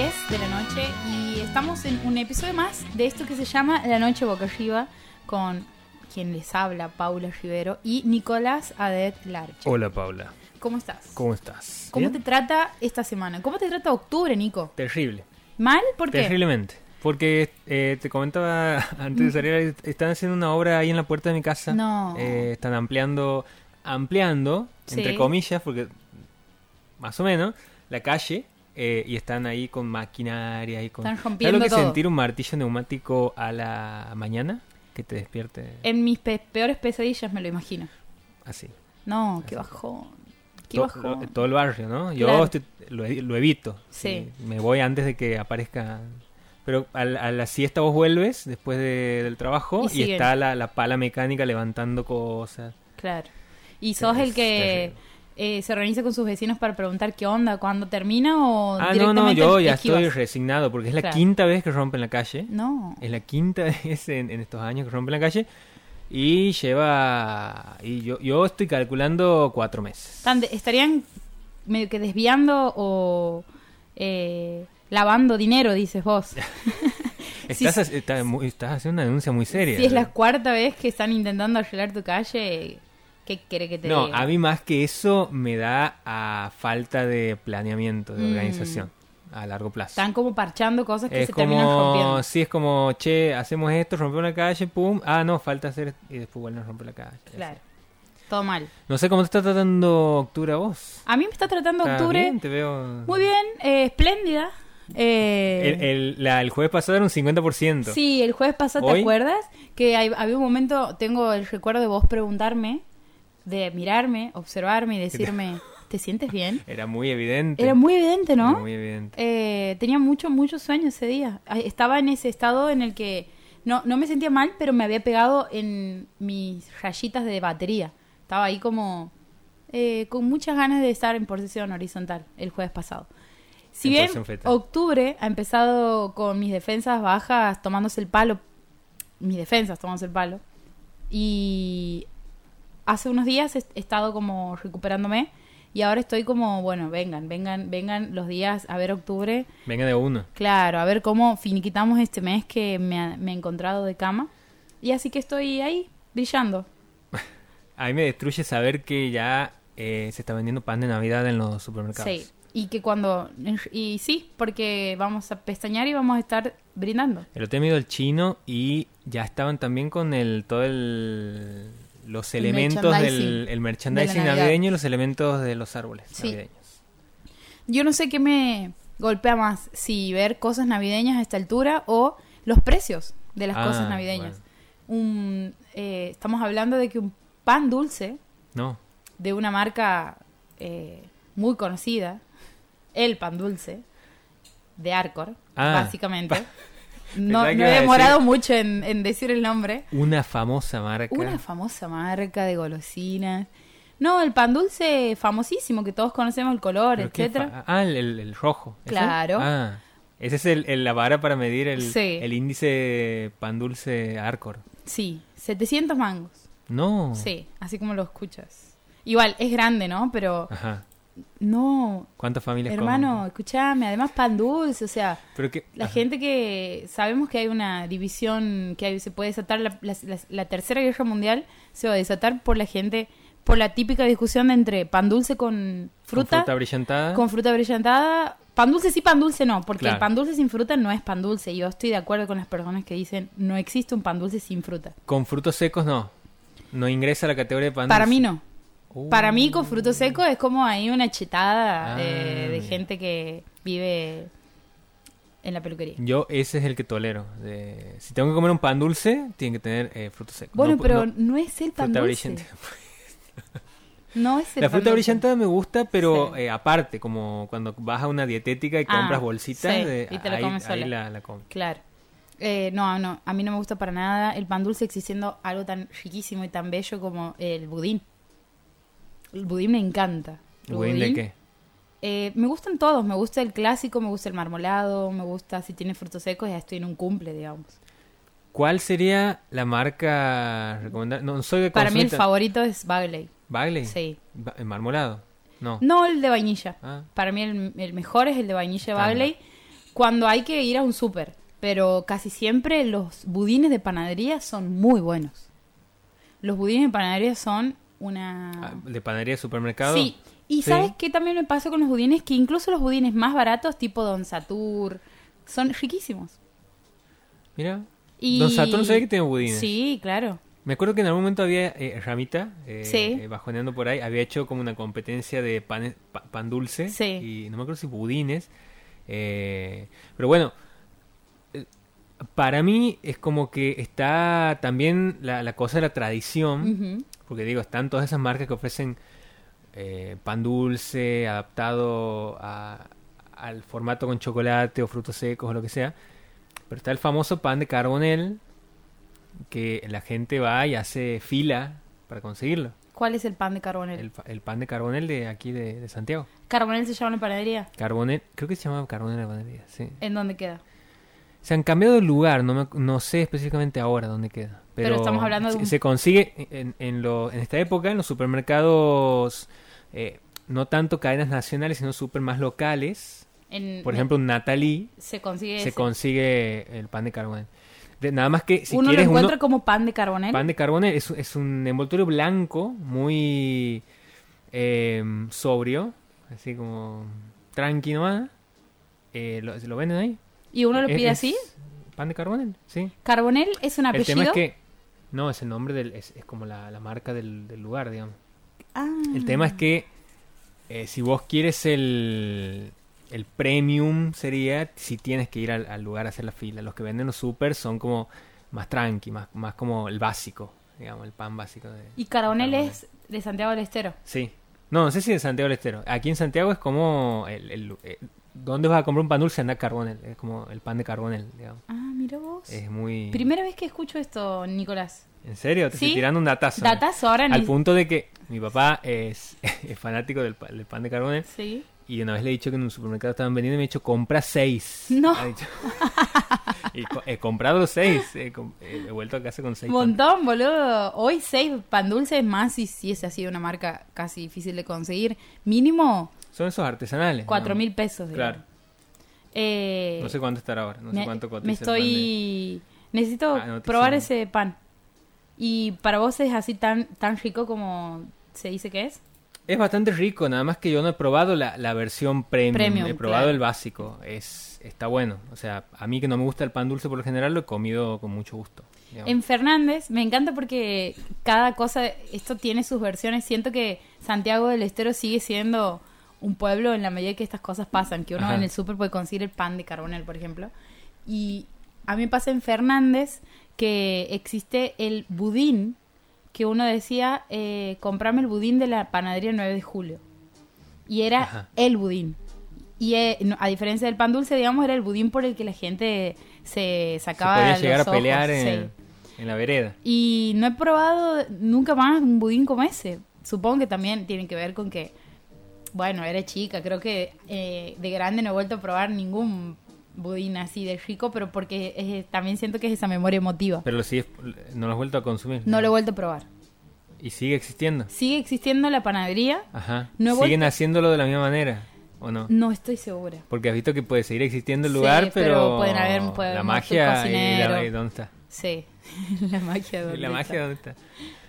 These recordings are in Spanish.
10 de la noche y estamos en un episodio más de esto que se llama La Noche Boca Arriba con quien les habla, Paula Rivero y Nicolás Adet Larche. Hola Paula, ¿Cómo estás? ¿cómo estás? ¿Cómo ¿Bien? te trata esta semana? ¿Cómo te trata octubre, Nico? Terrible, ¿Mal? ¿Por qué? terriblemente. Porque eh, te comentaba antes de salir, están haciendo una obra ahí en la puerta de mi casa. No. Eh, están ampliando, ampliando, entre Sí. comillas, porque más o menos, la calle. Eh, y están ahí con maquinaria y con... Están ¿Sabes rompiendo lo que todo. sentir un martillo neumático a la mañana? Que te despierte En mis pe- peores pesadillas me lo imagino. así. No, qué bajón. Qué To- bajón. lo- todo el barrio, ¿no? Yo Claro. estoy- lo, e- lo evito. Sí. Me voy antes de que aparezca. Pero a, la- a la siesta vos vuelves después de- del trabajo Y y, siguen. está la, la pala mecánica levantando cosas. Claro. Y sos Es el que eh, se organiza con sus vecinos para preguntar qué onda, cuándo termina o Ah, no, no, yo ya esquivas? estoy resignado porque es la Claro. quinta vez que rompen la calle. No. Es la quinta vez en, en estos años que rompen la calle. Y lleva. Y yo, yo estoy calculando cuatro meses. Estarían medio que desviando o eh, lavando dinero, dices vos. Estás, sí. estás haciendo una denuncia muy seria. Si es la cuarta vez que están intentando arreglar tu calle, ¿qué quiere que te No, diga? a mí más que eso me da a falta de planeamiento, de Mm. organización a largo plazo. Están como parchando cosas que es se terminan rompiendo. sí, es como, che, hacemos esto, rompemos la calle, pum, ah, no, falta hacer, y después vuelven a romper la calle. Claro. así. Todo mal. No sé cómo te está tratando octubre a vos. A mí me está tratando ¿Está octubre bien? Te veo... muy bien, eh, espléndida. Eh, El, el- la- el jueves pasado era un 50%. Sí, el jueves pasado, ¿te ¿Hoy? acuerdas? Que hay- había un momento, tengo el recuerdo de vos preguntarme, de mirarme, observarme y decirme, ¿te sientes bien? Era muy evidente. Era muy evidente, Era ¿no? muy evidente. Eh, tenía mucho, mucho sueño ese día. Estaba en ese estado en el que no, no me sentía mal, pero me había pegado en mis rayitas de batería. Estaba ahí como eh, con muchas ganas de estar en posición horizontal el jueves pasado. Si En bien octubre ha empezado con mis defensas bajas tomándose el palo, mis defensas tomándose el palo, y hace unos días he estado como recuperándome y ahora estoy como, bueno, vengan, vengan, vengan los días a ver octubre. Venga de uno. Claro, a ver cómo finiquitamos este mes que me, ha- me he encontrado de cama. Y así que estoy ahí, brillando. A mí me destruye saber que ya eh, se está vendiendo pan de Navidad en los supermercados. Sí. Y que cuando... Y sí, porque vamos a pestañear y vamos a estar brindando. El otro he ido al chino y ya estaban también con el todo el los El elementos merchandising del el de merchandising navideño y los elementos de los árboles Sí. navideños. Yo no sé qué me golpea más, si ver cosas navideñas a esta altura o los precios de las Ah, cosas navideñas. Un, eh, estamos hablando de que un pan dulce No, de una marca eh, muy conocida, el pan dulce, de Arcor, Ah, básicamente. pa- No, he demorado decir- mucho en, en decir el nombre. una famosa marca. Una famosa marca de golosinas. No, el pan dulce famosísimo, que todos conocemos el color, ¿Pero qué etcétera. Ah, el, el- el rojo. ¿ese? Claro. Ah, ese es el, el- la vara para medir el, Sí. el índice pan dulce Arcor. Sí, 700 mangos. No. Sí, así como lo escuchas. Igual, es grande, ¿no? Pero Ajá. No, ¿Cuántas familias hermano, comen? escúchame, además pan dulce, o sea, Pero la ajá. gente que sabemos que hay una división, que hay- se puede desatar la, la- la- la tercera guerra mundial, se va a desatar por la gente, por la típica discusión entre pan dulce con Con fruta, brillantada. con fruta brillantada, pan dulce sí, pan dulce no, porque Claro. el pan dulce sin fruta no es pan dulce. Yo estoy de acuerdo con las personas que dicen no existe un pan dulce sin fruta. Con frutos secos no. No ingresa a la categoría de pan Para dulce. mí no. Uh. Para mí con fruto seco es como ahí una chetada Ah, eh, de gente que vive en la peluquería. Yo ese es el que tolero. Si tengo que comer un pan dulce, tiene que tener eh, frutos secos. Bueno, No- pero no- no, es el pan fruta dulce. brillante. No es el La pan fruta dulce. brillantada me gusta, pero Sí. eh, aparte, como cuando vas a una dietética y Ah, compras bolsitas, sí, de- y te la ahí, comes ahí la, la comes. Claro. No, no, a mí no me gusta para nada el pan dulce existiendo algo tan riquísimo y tan bello como el budín. El budín me encanta. El ¿Budín de qué? Eh, me gustan todos, me gusta el clásico, me gusta el marmolado, me gusta si tiene frutos secos, ya estoy en un cumple, digamos. ¿Cuál sería la marca recomendada? No soy de Para mí el favorito es Bagley. ¿Bagley? Sí. ¿El marmolado? No. No el de vainilla. Ah. Para mí el, el mejor es el de vainilla. Bagley. Cuando hay que ir a un súper. Pero casi siempre los budines de panadería son muy buenos. Los budines de panadería son una... Ah, ¿De panadería de supermercado? Sí. Y Sí. ¿sabes qué también me pasa con los budines? Que incluso los budines más baratos, tipo Don Satur, son riquísimos. Mira. Y... Don Saturno sabe que tiene budines. Sí, claro. Me acuerdo que en algún momento había eh, Ramita, eh, Sí. eh, bajoneando por ahí, había hecho como una competencia de pan, pa- pan dulce. Sí. Y no me acuerdo si budines. eh, pero bueno, eh, para mí es como que está también la, la cosa de la tradición. Ujú. Porque digo, están todas esas marcas que ofrecen eh, pan dulce adaptado a- al formato con chocolate o frutos secos o lo que sea. Pero está el famoso pan de carbonel que la gente va y hace fila para conseguirlo. ¿Cuál es el pan de carbonel? El, pan de carbonel de aquí de, de Santiago. ¿Carbonel se llama en la panadería? Carbonel, creo que se llama carbonel la panadería, sí. ¿En dónde queda? Se han cambiado de lugar, no, me- no sé específicamente ahora dónde queda. Pero, Pero estamos hablando de se, un- se consigue en, en, lo, en esta época en los supermercados, eh, no tanto cadenas nacionales, sino super más locales. En- Por ejemplo, un Natalie se consigue se ese. consigue el pan de carbonel. De- nada más que si uno lo encuentra uno, como pan de carbonel. pan de carbonel es, es un envoltorio blanco muy eh, sobrio, así como tranqui nomás. Eh, ¿lo, ¿Lo venden ahí? Y uno lo Es- pide es así. Pan de carbonel, sí. Carbonel es un El apellido. tema es que no, es el nombre del es, es como la, la marca del, del lugar, digamos. Ah. El tema es que eh, si vos quieres el el premium sería si tienes que ir al, al lugar a hacer la fila. Los que venden los super son como más tranqui, más, más como el básico, digamos, el pan básico de Y carbonel Carbonel. es de Santiago del Estero. Sí. No, no sé si de Santiago del Estero. Aquí en Santiago es como el, el- eh, ¿Dónde vas a comprar un pan dulce? Anda Carbonel. Es como el pan de Carbonel, digamos. Ah, mira vos. Es muy... Primera vez que escucho esto, Nicolás. ¿En serio? Te Sí. estoy tirando un datazo. Datazo ahora Al ni- punto de que mi papá es, es fanático del, del pan de carbonel Sí. y una vez le he dicho que en un supermercado estaban vendiendo y me ha dicho compra seis. No. Ha dicho. y co- he comprado los seis. He, vuelto a casa con seis. pan. Montón, boludo. Hoy seis pan dulces más y si ese ha sido una marca casi difícil de conseguir. Mínimo Son esos artesanales. cuatro mil pesos. digamos. Claro. Eh, No sé cuánto estará ahora. No sé cuánto cotiza me de- estoy... Necesito Ah, probar ese pan. ¿Y para vos es así tan, tan rico como se dice que es? Es bastante rico, nada más que yo no he probado la, la versión premium, Premium, he probado claro. el básico, es está bueno. O sea, a mí que no me gusta el pan dulce por lo general lo he comido con mucho gusto. digamos. En Fernández me encanta porque cada cosa, esto tiene sus versiones. Siento que Santiago del Estero sigue siendo un pueblo en la medida que estas cosas pasan, que uno Ajá. en el súper puede conseguir el pan de carbonel, por ejemplo. Y a mí me pasa en Fernández que existe el budín, que uno decía, eh, comprame el budín de la panadería 9 de julio. Y era Ajá. el budín. Y eh, a diferencia del pan dulce, digamos, era el budín por el que la gente se Se sacaba podía los llegar a ojos, pelear en, sí. en la vereda. Y no he probado nunca más un budín como ese. Supongo que también tiene que ver con que, bueno, era chica. Creo que eh, de grande no he vuelto a probar ningún budín así de rico, pero porque también siento que es esa memoria emotiva. Pero lo sigues, no lo has vuelto a consumir. No lo he vuelto a probar. Y sigue existiendo. ¿Sigue existiendo la panadería? Ajá. No Siguen haciéndolo de la misma manera, ¿o no? No estoy segura. Porque has visto que puede seguir existiendo el Sí, lugar, pero pero, pueden haber- puede la magia y, la- dónde está. Sí, la magia. ¿dónde la está? magia dónde está.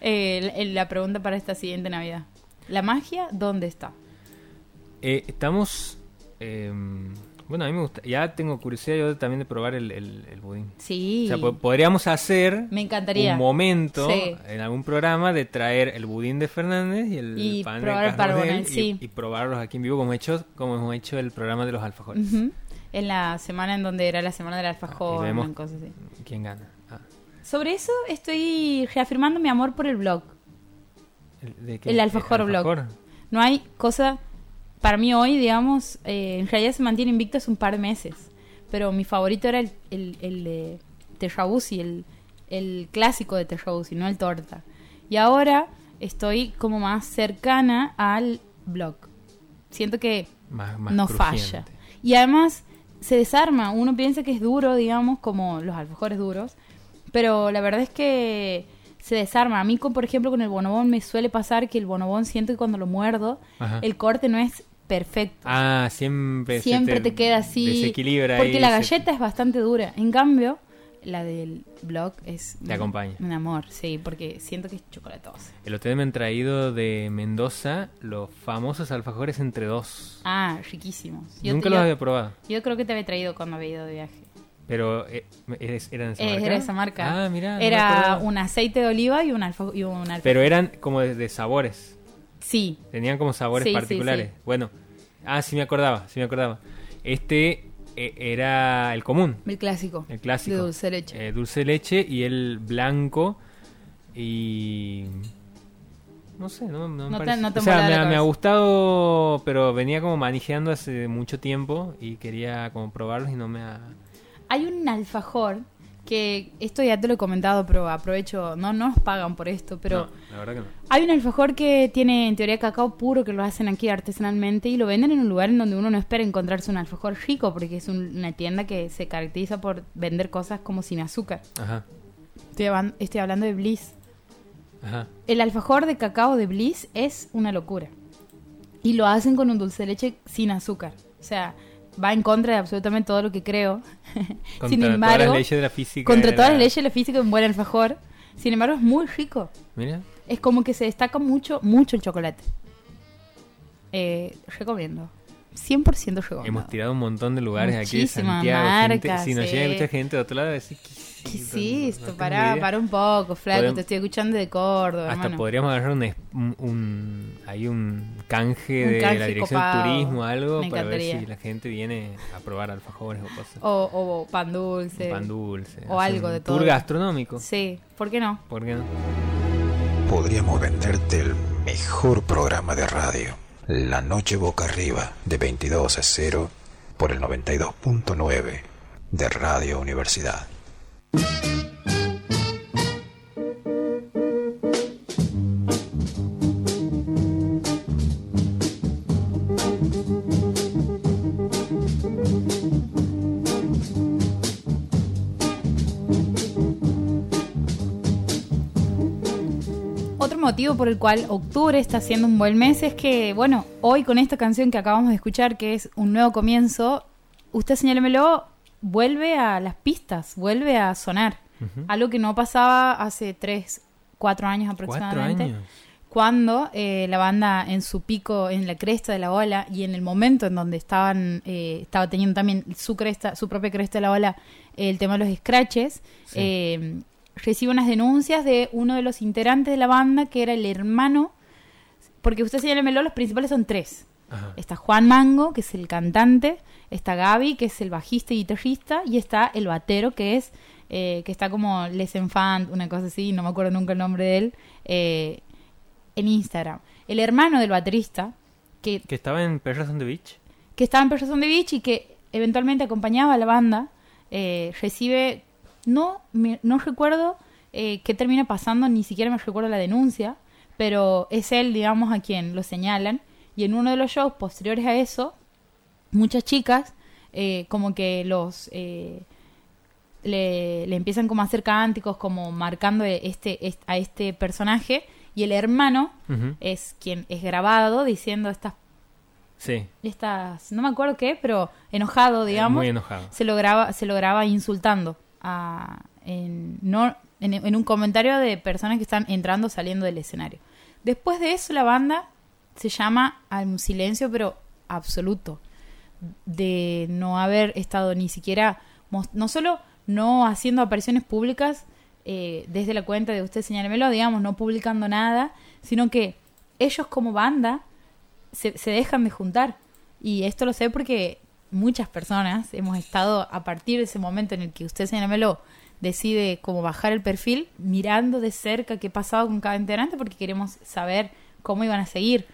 Eh, la- la pregunta para esta siguiente Navidad. ¿La magia dónde está? Eh, estamos, eh, bueno a mí me gusta, ya tengo curiosidad yo también de probar el, el, el budín. Sí. O sea, po- podríamos hacer Me encantaría. un momento Sí. en algún programa de traer el budín de Fernández y el Y pan probar el de Carbonell carbonell, y, sí. y probarlos aquí en vivo como, hecho, como hemos hecho el programa de los alfajores. Ujú. En la semana en donde era la semana del Ah, alfajor, y vemos en cosas así. quién gana. Ah, Sobre eso estoy reafirmando mi amor por el blog. ¿el, de qué? El alfajor blog. No hay cosa, para mí hoy, digamos, eh, en realidad se mantiene invicto hace un par de meses. Pero mi favorito era el, el, el de Terrabusi, el, el clásico de Terrabusi, no el torta. Y ahora estoy como más cercana al blog. Siento que Más, más no crujiente. falla. Y además se desarma. Uno piensa que es duro, digamos, como los alfajores duros. Pero la verdad es que se desarma. A mí, con, por ejemplo, con el bonobón me suele pasar que el bonobón siento que cuando lo muerdo, Ajá. el corte no es perfecto. Ah, siempre. Siempre te queda así. Desequilibra Porque ahí, la se- galleta es bastante dura. En cambio, la del blog es. Te acompaña. Un amor, sí, porque siento que es chocolatosa. El hotel me han traído de Mendoza los famosos alfajores entre dos. Ah, riquísimos. Yo, Nunca los había probado. yo creo que te había traído cuando había ido de viaje. Pero, eh, ¿eres- ¿eran de esa Eh, marca? Era esa marca. Ah, me Era un aceite de oliva y un alfa. Y un alfa- Pero eran como de, de sabores. Sí, Tenían como sabores Sí, sí, particulares. sí. Bueno. Ah, sí me acordaba, sí me acordaba. Este eh, era el común, el clásico. el clásico. De dulce de leche. Eh, dulce de leche y el blanco y... No sé, no, no me te- no te O sea, me, ha- me ha cabeza. gustado, pero venía como manejando hace mucho tiempo y quería como probarlos y no me ha... Hay un alfajor que esto ya te lo he comentado, pero aprovecho, no no nos pagan por esto, pero No, la verdad que no. hay un alfajor que tiene en teoría cacao puro que lo hacen aquí artesanalmente y lo venden en un lugar en donde uno no espera encontrarse un alfajor rico porque es un- una tienda que se caracteriza por vender cosas como sin azúcar. Ajá, estoy hablando de Bliss. ajá. El alfajor de cacao de Bliss es una locura. Y lo hacen con un dulce de leche sin azúcar. O sea, va en contra de absolutamente todo lo que creo. Sin todas embargo, las leyes de la física. contra de todas la- las leyes de la física, un buen alfajor. Sin embargo, es muy rico. Mira, Es como que se destaca mucho, mucho el chocolate. Eh, recomiendo. 100% recomiendo. hemos tirado un montón de lugares aquí de Muchísimas Santiago. gente- marcas, si nos sí. llega mucha gente de otro lado, decir ¿Qué ¿qué hiciste? No Pará, para un poco, flaco. Te estoy escuchando de Córdoba, Hasta hermano. podríamos agarrar un, un, un- hay un canje Un de canje la dirección copado. de turismo algo Me para ver encantaría. si la gente viene a probar alfajores o cosas. O, o pan dulce. Un pan dulce. O algo un de todo. Tour gastronómico. Sí, ¿por qué no? ¿Por qué no? Podríamos venderte el mejor programa de radio. La Noche Boca Arriba, de 22 a 0, por el 92.9 de Radio Universidad. Otro motivo por el cual octubre está siendo un buen mes es que, bueno, hoy con esta canción que acabamos de escuchar, que es un nuevo comienzo, usted señálemelo, vuelve a las pistas, vuelve a sonar. Algo que no pasaba hace tres, cuatro años Cuatro aproximadamente. años. Cuando eh, la banda en su pico, en la cresta de la ola y en el momento en donde estaban, eh, estaba teniendo también su cresta, su propia cresta de la ola, el tema de los scratches, Sí. eh, recibe unas denuncias de uno de los integrantes de la banda que era el hermano, porque usted señálemelo, los principales son tres. Ajá. Está Juan Mango, que es el cantante, está Gaby, que es el bajista y guitarrista, y está el batero, que es, eh, que está como Les Enfant, una cosa así, no me acuerdo nunca el nombre de él, eh, en Instagram. El hermano del baterista, que, Que estaba en Perros on the Beach. que estaba en Person de Beach y que eventualmente acompañaba a la banda, eh, recibe, no, me- no recuerdo eh, qué termina pasando, ni siquiera me recuerdo la denuncia, pero es él, digamos, a quien lo señalan. Y en uno de los shows posteriores a eso, muchas chicas eh, como que los... eh, le, le empiezan como a hacer cánticos, como marcando este, est- a este personaje, y el hermano es quien es grabado diciendo estas Sí. estas, no me acuerdo qué, pero enojado, digamos, Muy enojado. se lo graba, se lo graba insultando a, en, no, en, en un comentario de personas que están entrando o saliendo del escenario. Después de eso la banda se llama a un silencio pero absoluto de no haber estado ni siquiera no solo no haciendo apariciones públicas eh, desde la cuenta de usted señálemelo, digamos, no publicando nada, sino que ellos como banda se, se dejan de juntar. Y esto lo sé porque muchas personas hemos estado a partir de ese momento en el que usted, señálemelo, decide como bajar el perfil, mirando de cerca qué pasaba con cada integrante porque queremos saber cómo iban a seguir.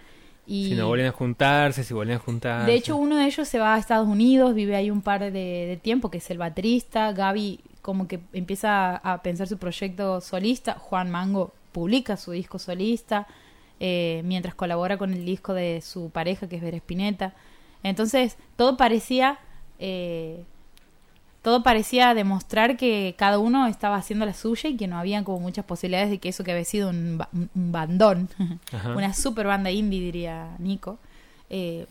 Y Si no vuelven a juntarse, si vuelven a juntarse. de hecho, uno de ellos se va a Estados Unidos, vive ahí un par de, de tiempo, que es el baterista. Gaby como que empieza a pensar su proyecto solista. Juan Mango publica su disco solista, eh, mientras colabora con el disco de su pareja, que es Vera Spinetta. Entonces, todo parecía... eh, todo parecía demostrar que cada uno estaba haciendo la suya y que no había como muchas posibilidades de que eso que había sido un, ba- un bandón una super banda indie, diría Nico, eh.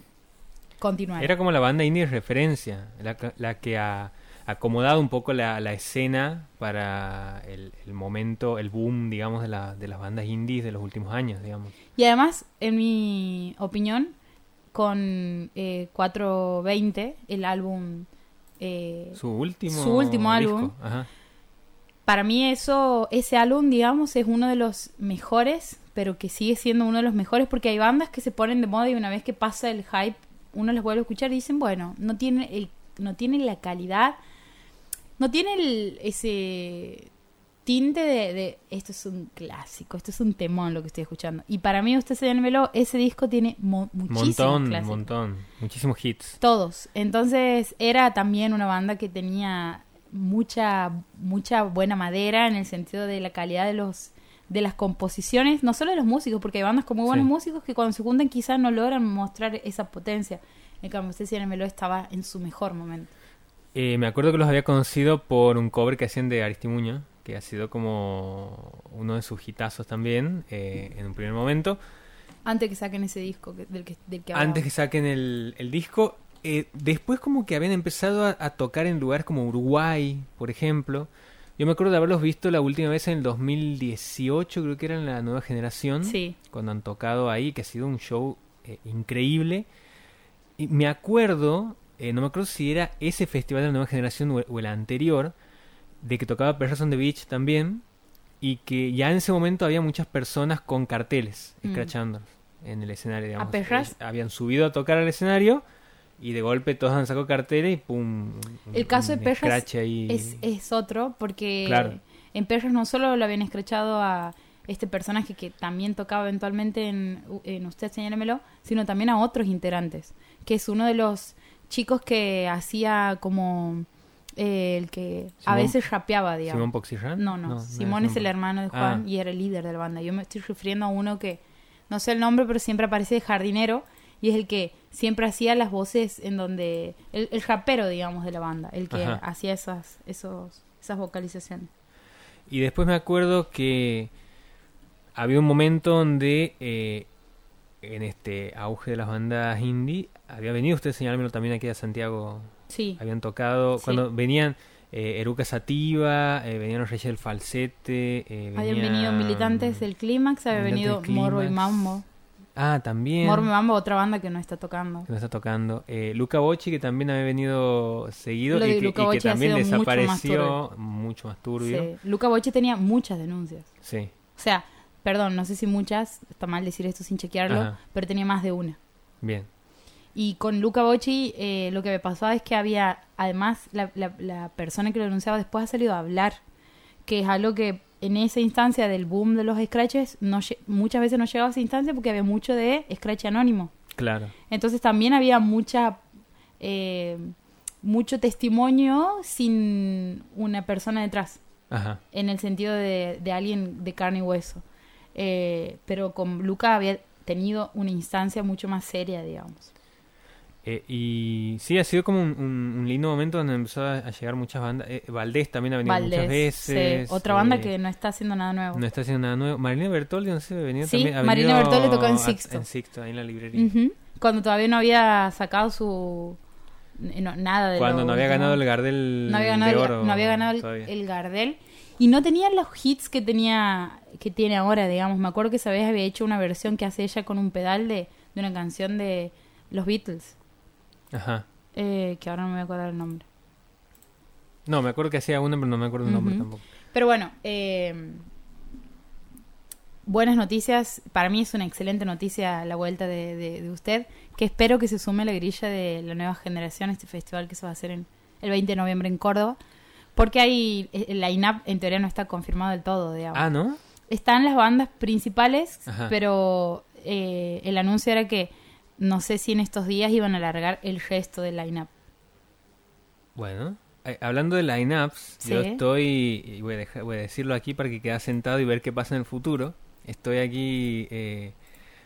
Era como la banda indie de referencia, la, que- la que ha acomodado un poco la, la escena para el, el momento, el boom, digamos, de, la, de las bandas indies de los últimos años, digamos. Y además, en mi opinión, con eh, 420, el álbum, eh, Su último, Su último disco, álbum. Ajá. para mí eso, ese álbum, digamos, es uno de los mejores, pero que sigue siendo uno de los mejores porque hay bandas que se ponen de moda y una vez que pasa el hype, uno les vuelve a escuchar y dicen, bueno, no tiene, el, no tiene la calidad, no tiene el, ese tinte de, de, esto es un clásico, esto es un temón lo que estoy escuchando. Y para mí, usted señálmelo, ese disco tiene mo- muchísimos Montón, clásicos. montón, muchísimos hits. Todos. Entonces era también una banda que tenía mucha mucha buena madera en el sentido de la calidad de los de las composiciones, no solo de los músicos, porque hay bandas con muy buenos Sí. músicos que cuando se juntan quizás no logran mostrar esa potencia. En cambio, usted Melo estaba en su mejor momento. Eh, me acuerdo que los había conocido por un cover que hacían de Aristimuño, que ha sido como uno de sus hitazos también eh, en un primer momento. Antes que saquen ese disco que- del que, del que Antes que saquen el, el disco. eh, después como que habían empezado a, a tocar en lugares como Uruguay, por ejemplo. Yo me acuerdo de haberlos visto la última vez en el 2018, creo que era en la nueva generación. Sí. Cuando han tocado ahí, que ha sido un show eh, increíble. Y me acuerdo, eh, no me acuerdo si era ese festival de la nueva generación o, o el anterior, de que tocaba Perros on the Beach también. Y que ya en ese momento había muchas personas con carteles, Mm. escrachándolos en el escenario. Digamos. Perras? Eh, Habían subido a tocar al escenario y de golpe todos han sacado carteles y pum. El caso de Perras ahí. es, es otro, porque Claro. en Perras no solo lo habían escrachado a este personaje que también tocaba eventualmente en, en Usted Señálemelo, sino también a otros integrantes, que es uno de los chicos que hacía como eh, el que a veces rapeaba, digamos. Simón Poxirran. No, no, era Simón es el hermano de Juan Ah. y era el líder de la banda. Yo me estoy refiriendo a uno que, no sé el nombre, pero siempre aparece de jardinero y es el que siempre hacía las voces en donde, el, el rapero, digamos, de la banda, el que Ajá. hacía esas, esos, esas vocalizaciones. Y después me acuerdo que había un momento donde eh, en este auge de las bandas indie había venido usted señalármelo también aquí a Santiago Sí, habían tocado Sí. cuando venían eh, Eruca Sativa eh, venían los Reyes del Falsete eh, habían venían- venido militantes del Clímax, había venido Morbo y. Mambo. ah también Morbo y Mambo, otra banda que no está tocando. que nos está tocando eh, Luca Bocci que también había venido seguido y que, y Bocci también sido mucho más desapareció mucho más turbio Sí. Luca Boche tenía muchas denuncias. sí, O sea, perdón, no sé si muchas, está mal decir esto sin chequearlo, Ajá. pero tenía más de una. bien Y con Luca Bocci eh, lo que me pasaba es que había, además, la, la, la persona que lo denunciaba después ha salido a hablar, que es algo que en esa instancia del boom de los scratches no muchas veces no llegaba a esa instancia porque había mucho de scratch anónimo. claro Entonces también había mucha eh, mucho testimonio sin una persona detrás, ajá en el sentido de, de alguien de carne y hueso. Eh, pero con Luca había tenido una instancia mucho más seria, digamos. Eh, y sí, ha sido como un, un- un lindo momento donde empezó a, llegar muchas bandas. Eh, Valdés también ha venido muchas veces. sí, otra banda eh, que no está haciendo nada nuevo. no está haciendo nada nuevo. Marina Bertoldi, no sé, venía Sí, también. ha Marina venido Bertoldi tocó en a- Sixto. En Sixto, ahí en la librería. Cuando todavía no había sacado su no, nada de Cuando no había último. ganado el Gardel no había ganado, de el, oro. no había ganado el, todavía. el Gardel y no tenía los hits que tenía que tiene ahora, digamos. Me acuerdo que esa vez había hecho una versión que hace ella con un pedal de, de una canción de los Beatles, Ajá. eh, que ahora no me voy a acordar el nombre. No, me acuerdo que hacía una, pero no me acuerdo el nombre tampoco. Pero bueno, eh, buenas noticias. Para mí es una excelente noticia la vuelta de, de- de usted, que espero que se sume a la grilla de la nueva generación, este festival que se va a hacer en el 20 de noviembre en Córdoba. Porque hay, eh, el line-up en teoría no está confirmado del todo, digamos. Ah, ¿no? Están las bandas principales, Ajá. pero eh, el anuncio era que no sé si en estos días iban a alargar el resto del line-up. Bueno. Eh, hablando de lineups, yo estoy, y voy a, dejar- voy a decirlo aquí para que quede sentado y ver qué pasa en el futuro. Estoy aquí eh,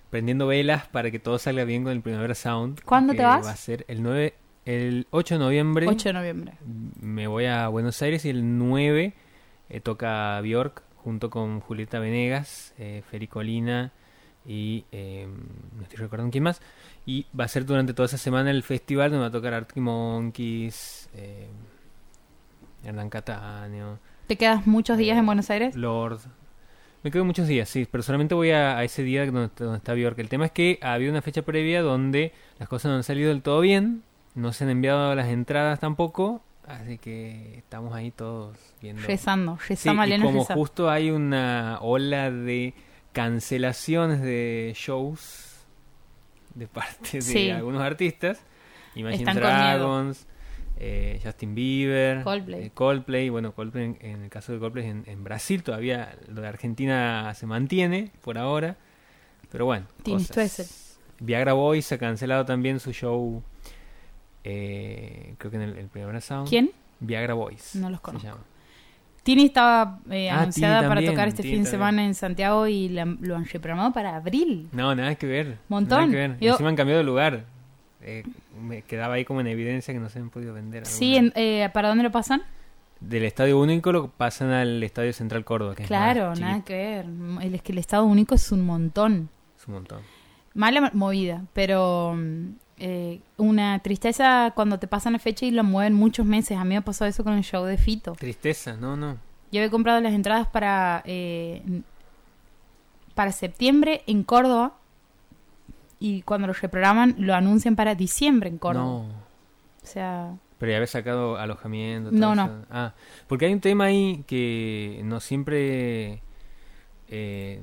prendiendo velas para que todo salga bien con el Primavera Sound. ¿Cuándo te vas? Va a ser el 9, el 8 de noviembre. 8 de noviembre. Me voy a Buenos Aires y el 9 eh, toca Bjork junto con Julieta Venegas, eh, Feri Colina y eh, no estoy recordando quién más. Y va a ser durante toda esa semana el festival donde va a tocar Arctic Monkeys, eh, Hernán Cataño, ¿Te quedas muchos días en Buenos Aires? Lord. Me quedo muchos días, sí. Personalmente voy a, a ese día donde, donde está Bjork. El tema es que ha habido una fecha previa donde las cosas no han salido del todo bien. No se han enviado las entradas tampoco. Así que estamos ahí todos viendo. Rezando, Sí, rezando, y Malena, como justo hay una ola de cancelaciones de shows de parte de Sí. algunos artistas, Imagine Están. Dragons, eh, Justin Bieber, Coldplay. eh, Coldplay, bueno, Coldplay en, en el caso de Coldplay en, en Brasil todavía lo de Argentina se mantiene por ahora, pero bueno, cosas. Viagra Boys ha cancelado también su show, eh, creo que en el, el primer sound. ¿Quién? Viagra Boys. No los se conozco. Tini estaba eh, Ah, anunciada Tini para también, tocar este Tini fin de también. semana en Santiago y la- lo han reprogramado para abril. No, nada que ver. Montón. Nada que ver. Yo- Encima han cambiado de lugar. Eh, me quedaba ahí como en evidencia que no se han podido vender. Sí, alguna. en- eh, ¿para dónde lo pasan? Del Estadio Único lo pasan al Estadio Central Córdoba. Que Claro, más nada chiquito. que ver. El, es que el Estado Único es un montón. Es un montón. Mala movida, pero mm, eh, una tristeza cuando te pasan la fecha y lo mueven muchos meses. A mí me pasó eso con el show de Fito. Tristeza, no, no. Yo había comprado las entradas para eh, para septiembre en Córdoba y cuando lo reprograman lo anuncian para diciembre en Córdoba. No. O sea, Pero ya había sacado alojamiento. No, no. Ah, porque hay un tema ahí que no siempre eh,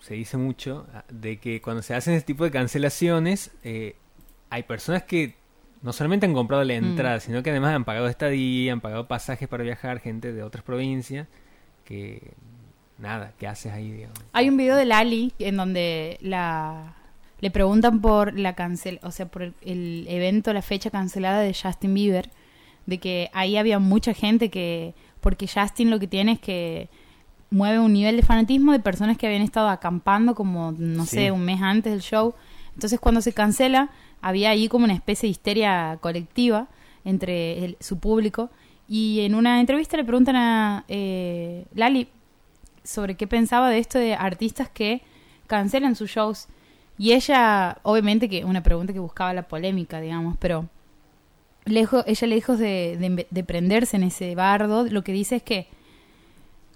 se dice mucho, ah, de que cuando se hacen este tipo de cancelaciones, eh, hay personas que no solamente han comprado la Mm. entrada, sino que además han pagado estadía, han pagado pasajes para viajar, gente de otras provincias, que nada, ¿qué haces ahí, digamos? hay un video de Lali en donde la le preguntan por la cancel, o sea, por el, el evento, la fecha cancelada de Justin Bieber, de que ahí había mucha gente que porque Justin lo que tiene es que mueve un nivel de fanatismo de personas que habían estado acampando como no Sí. sé, un mes antes del show. Entonces, cuando se cancela, había ahí como una especie de histeria colectiva entre el- su público y en una entrevista le preguntan a eh, Lali sobre qué pensaba de esto de artistas que cancelan sus shows. Y ella, obviamente que una pregunta que buscaba la polémica, digamos, pero lejos, ella lejos de, de, de prenderse en ese bardo, lo que dice es que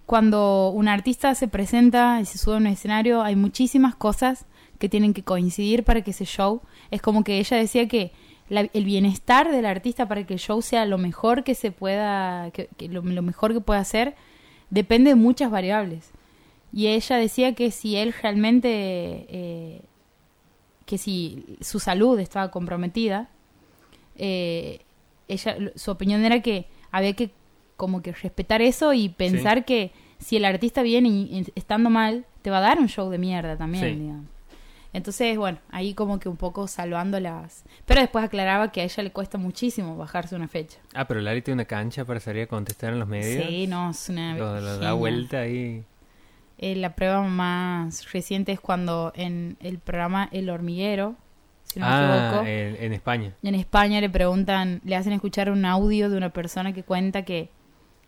cuando un artista se presenta y se sube a un escenario, hay muchísimas cosas que tienen que coincidir para que ese show, es como que ella decía que la- el bienestar del artista para que el show sea lo mejor que se pueda, que, que lo, lo mejor que pueda hacer, depende de muchas variables. Y ella decía que si él realmente, eh, que si su salud estaba comprometida, eh, ella, su opinión era que había que como que respetar eso y pensar que si el artista viene y, y estando mal, te va a dar un show de mierda también, Sí. digamos. Entonces, bueno, ahí como que un poco salvando las... Pero después aclaraba que a ella le cuesta muchísimo bajarse una fecha. Ah, pero Lari tiene una cancha para salir a contestar en los medios. Sí, no, es una... Lo, lo da genia. vuelta ahí. Eh, la prueba más reciente es cuando en el programa El Hormiguero, si no me ah, equivoco, en, en España. en España le preguntan, le hacen escuchar un audio de una persona que cuenta que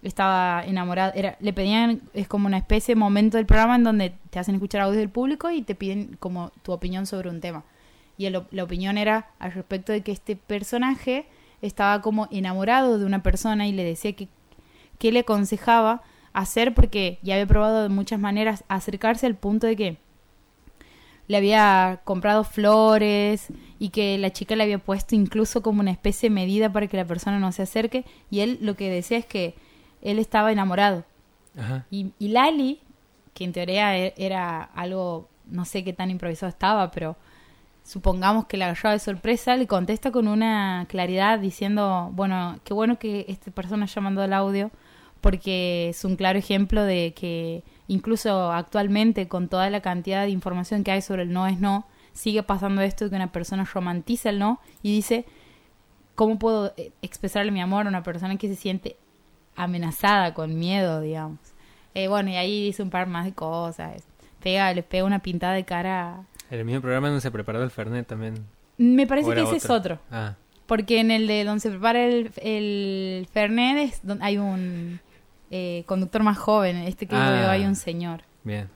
estaba enamorada, era, le pedían, es como una especie de momento del programa en donde te hacen escuchar audios del público y te piden como tu opinión sobre un tema. Y la opinión era al respecto de que este personaje estaba como enamorado de una persona y le decía que, que le aconsejaba hacer porque ya había probado de muchas maneras acercarse al punto de que le había comprado flores y que la chica le había puesto incluso como una especie de medida para que la persona no se acerque y él lo que decía es que él estaba enamorado Ajá. y, y Lali que en teoría e- era algo no sé qué tan improvisado estaba pero supongamos que la agarraba de sorpresa le contesta con una claridad diciendo bueno qué bueno que esta persona haya mandado el audio porque es un claro ejemplo de que incluso actualmente con toda la cantidad de información que hay sobre el no es no, sigue pasando esto de que una persona romantiza el no y dice, ¿cómo puedo eh, expresarle mi amor a una persona que se siente amenazada, con miedo, digamos? Eh, bueno, y ahí dice un par más de cosas. Pega, le pega una pintada de cara. En el mismo programa donde se preparó el Fernet también. Me parece ¿O que ese es otro. Ah, Porque en el de donde se prepara el, el Fernet es donde hay un eh, conductor más joven. Este que Ah. veo hay un señor. bien.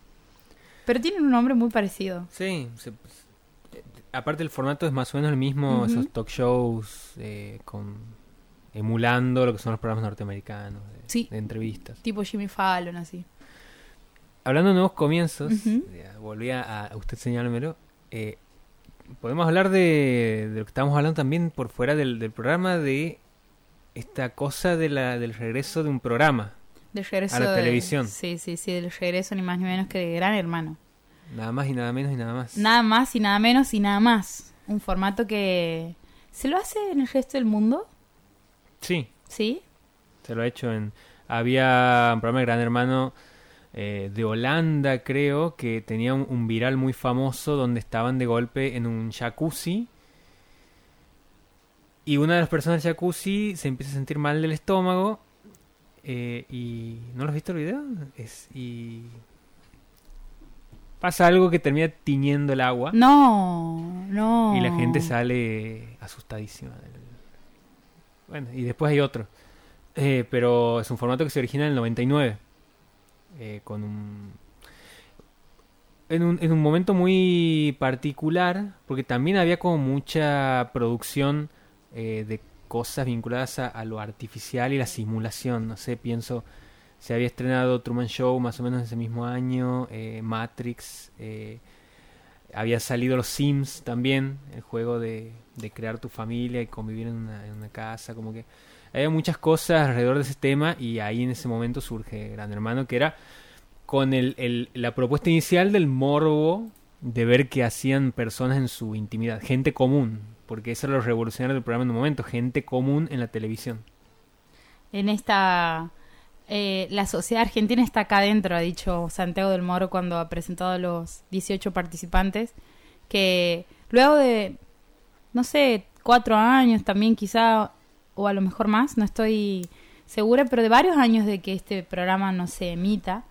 Pero tienen un nombre muy parecido. Sí, se- eh, aparte el formato es más o menos el mismo, Ujú. esos talk shows eh, con emulando lo que son los programas norteamericanos de, Sí. de entrevistas. Tipo Jimmy Fallon, así. Hablando de nuevos comienzos, ya, volví a, a usted señálmelo, eh, podemos hablar de, de lo que estábamos hablando también por fuera del, del programa de esta cosa de la, del regreso de un programa. Del regreso A la de- televisión. Sí, sí, sí, del regreso ni más ni menos que de Gran Hermano. Nada más y nada menos y nada más. Nada más y nada menos y nada más. Un formato que se lo hace en el resto del mundo, Sí, ¿sí? se lo ha hecho en... Había un programa de Gran Hermano eh, de Holanda, creo, que tenía un, un viral muy famoso donde estaban de golpe en un jacuzzi y una de las personas del jacuzzi se empieza a sentir mal del estómago eh, y... ¿No lo has visto el video? Es, y... Pasa algo que termina tiñendo el agua No, no. y la gente sale asustadísima. del- Bueno, y después hay otro. Eh, pero es un formato que se origina en el 99. eh, con un... En un, en un momento muy particular, porque también había como mucha producción eh, de cosas vinculadas a, a lo artificial y la simulación. No sé, pienso, se había estrenado Truman Show más o menos ese mismo año, eh, Matrix, eh, había salido los Sims también, el juego de, de crear tu familia y convivir en una, casa, como que había muchas cosas alrededor de ese tema y ahí en ese momento surge Gran Hermano, que era con el, el- la propuesta inicial del morbo de ver qué hacían personas en su intimidad, gente común, porque eso era lo revolucionario del programa en un momento, gente común en la televisión. En esta... eh, la sociedad argentina está acá adentro, ha dicho Santiago del Moro cuando ha presentado a los 18 participantes, que luego de, no sé, cuatro años también quizá, o a lo mejor más, no estoy segura, pero de varios años de que este programa no se emita,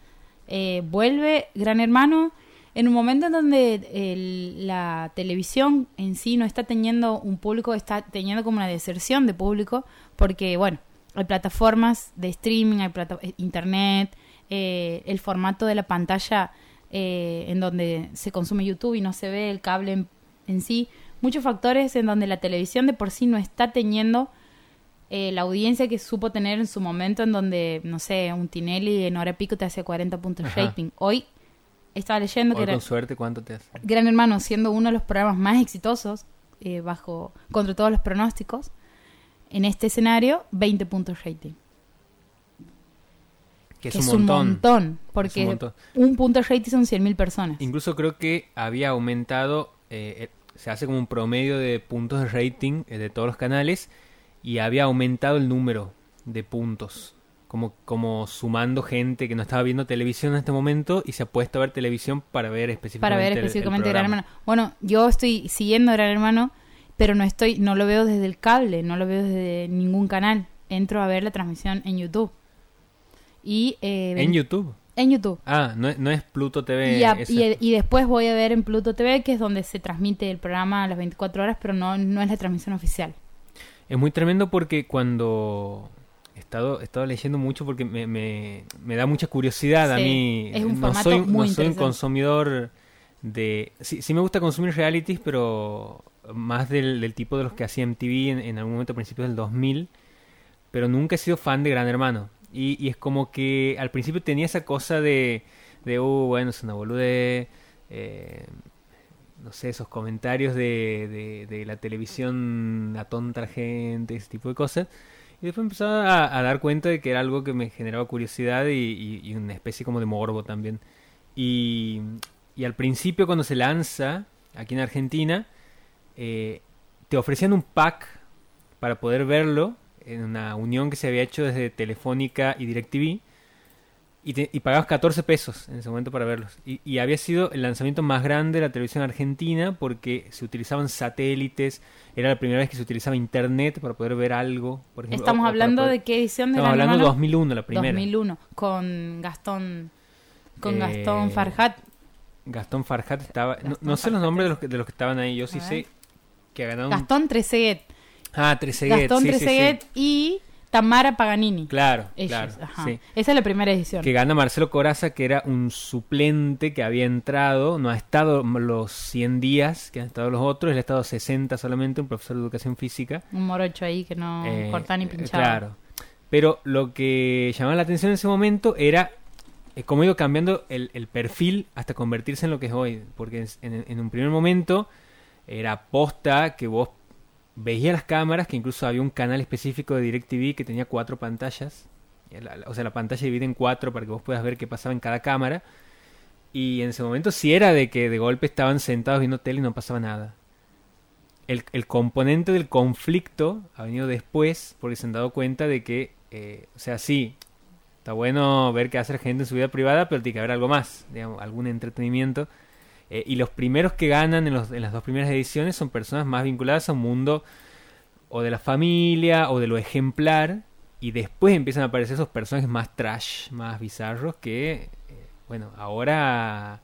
eh, vuelve Gran Hermano en un momento en donde la televisión en sí no está teniendo un público, está teniendo como una deserción de público, porque bueno, hay plataformas de streaming, hay plata- eh, internet, eh, el formato de la pantalla eh, en donde se consume YouTube y no se ve el cable en, en sí, muchos factores en donde la televisión de por sí no está teniendo eh, la audiencia que supo tener en su momento en donde, no sé, un Tinelli en hora pico te hace 40 puntos Ajá. rating. Hoy estaba leyendo que Hoy era con suerte, ¿cuánto te hace? Gran Hermano siendo uno de los programas más exitosos eh, bajo contra todos los pronósticos. En este escenario, 20 puntos rating. Que es, Que un montón. montón, porque un montón. un punto de rating son 100.000 personas. Incluso creo que había aumentado, eh, eh, se hace como un promedio de puntos de rating eh, de todos los canales y había aumentado el número de puntos. Como, como sumando gente que no estaba viendo televisión en este momento y se ha puesto a ver televisión para ver específicamente para ver el- el específicamente Gran. Hermano. Bueno, yo estoy siguiendo Gran Hermano, pero no estoy, no lo veo desde el cable, no lo veo desde ningún canal. Entro a ver la transmisión en YouTube. Y eh, En YouTube. en YouTube. Ah, no, es- no es Pluto TV. Y, a- esa- y- y después voy a ver en Pluto TV, que es donde se transmite el programa a las 24 horas, pero no, no es la transmisión oficial. Es muy tremendo porque cuando he estado, he estado leyendo mucho porque me, me, me da mucha curiosidad a mí. es un no soy, muy no soy un consumidor de... Sí, sí me gusta consumir realities, pero más del, tipo de los que hacía MTV en, en algún momento a principios del 2000, pero nunca he sido fan de Gran Hermano. Y, es como que al principio tenía esa cosa de, de uh, bueno, es una boludez, eh, no sé, esos comentarios de, de, la televisión atonta gente, ese tipo de cosas. Y después empezaba a, a dar cuenta de que era algo que me generaba curiosidad y- y una especie como de morbo también. Y, y al principio cuando se lanza aquí en Argentina, eh, te ofrecían un pack para poder verlo en una unión que se había hecho desde Telefónica y DirecTV y, te- y pagabas 14 pesos en ese momento para verlos. Y, y había sido el lanzamiento más grande de la televisión argentina porque se utilizaban satélites, era la primera vez que se utilizaba internet para poder ver algo. Por ejemplo, o- Estamos o hablando poder- de qué edición de Estamos hablando de Hermano? 2001, la primera. 2001, con Gastón, con Eh, Gastón Farhat. Gastón Farhat estaba... no- Gastón no, sé los nombres de los, que, de los que estaban ahí, yo sí sé que ganaron... Gastón Trezeguet. Ah, Trezeguet, Gastón sí, sí, sí. Trezeguet y Tamara Paganini. Claro, Ellos, claro. Esa es la primera edición. Que gana Marcelo Coraza, que era un suplente que había entrado, no ha estado los 100 días que han estado los otros, él ha estado 60 solamente, un profesor de educación física. Un morocho ahí que no Eh, cortaba ni eh, pinchaba. Claro. Pero lo que llamaba la atención en ese momento era eh, cómo ha ido cambiando el, perfil hasta convertirse en lo que es hoy. Porque en, en un primer momento era posta que vos veías las cámaras, que incluso había un canal específico de DirecTV que tenía cuatro pantallas. La- la- O sea, la pantalla divide en cuatro para que vos puedas ver qué pasaba en cada cámara. Y en ese momento sí era de que de golpe estaban sentados viendo tele y no pasaba nada el, el componente del conflicto ha venido después porque se han dado cuenta de que, eh, o sea, sí, está bueno ver qué hace la gente en su vida privada, pero tiene que haber algo más, digamos, algún entretenimiento. Eh, y los primeros que ganan en, los- en las dos primeras ediciones son personas más vinculadas a un mundo o de la familia o de lo ejemplar. Y después empiezan a aparecer esos personajes más trash, más bizarros que, eh, bueno, ahora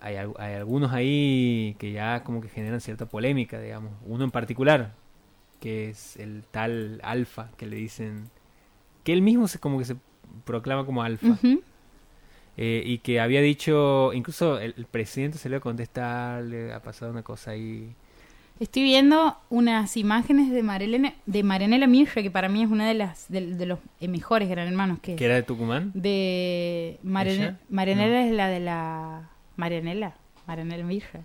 hay, hay algunos ahí que ya como que generan cierta polémica, digamos. Uno en particular, que es el tal Alfa, que le dicen... Que él mismo se, como que se proclama como Alfa. Eh, y que había dicho, incluso el, el presidente se le a contestar, le ha pasado una cosa ahí. Estoy viendo unas imágenes de Marilena, de Marianela Mirre, que para mí es una de las de, de los eh, mejores gran hermanos que Que era de Tucumán. de Mariane- ¿Ella? Marianela es la de la Marianela, Marianela Mirre.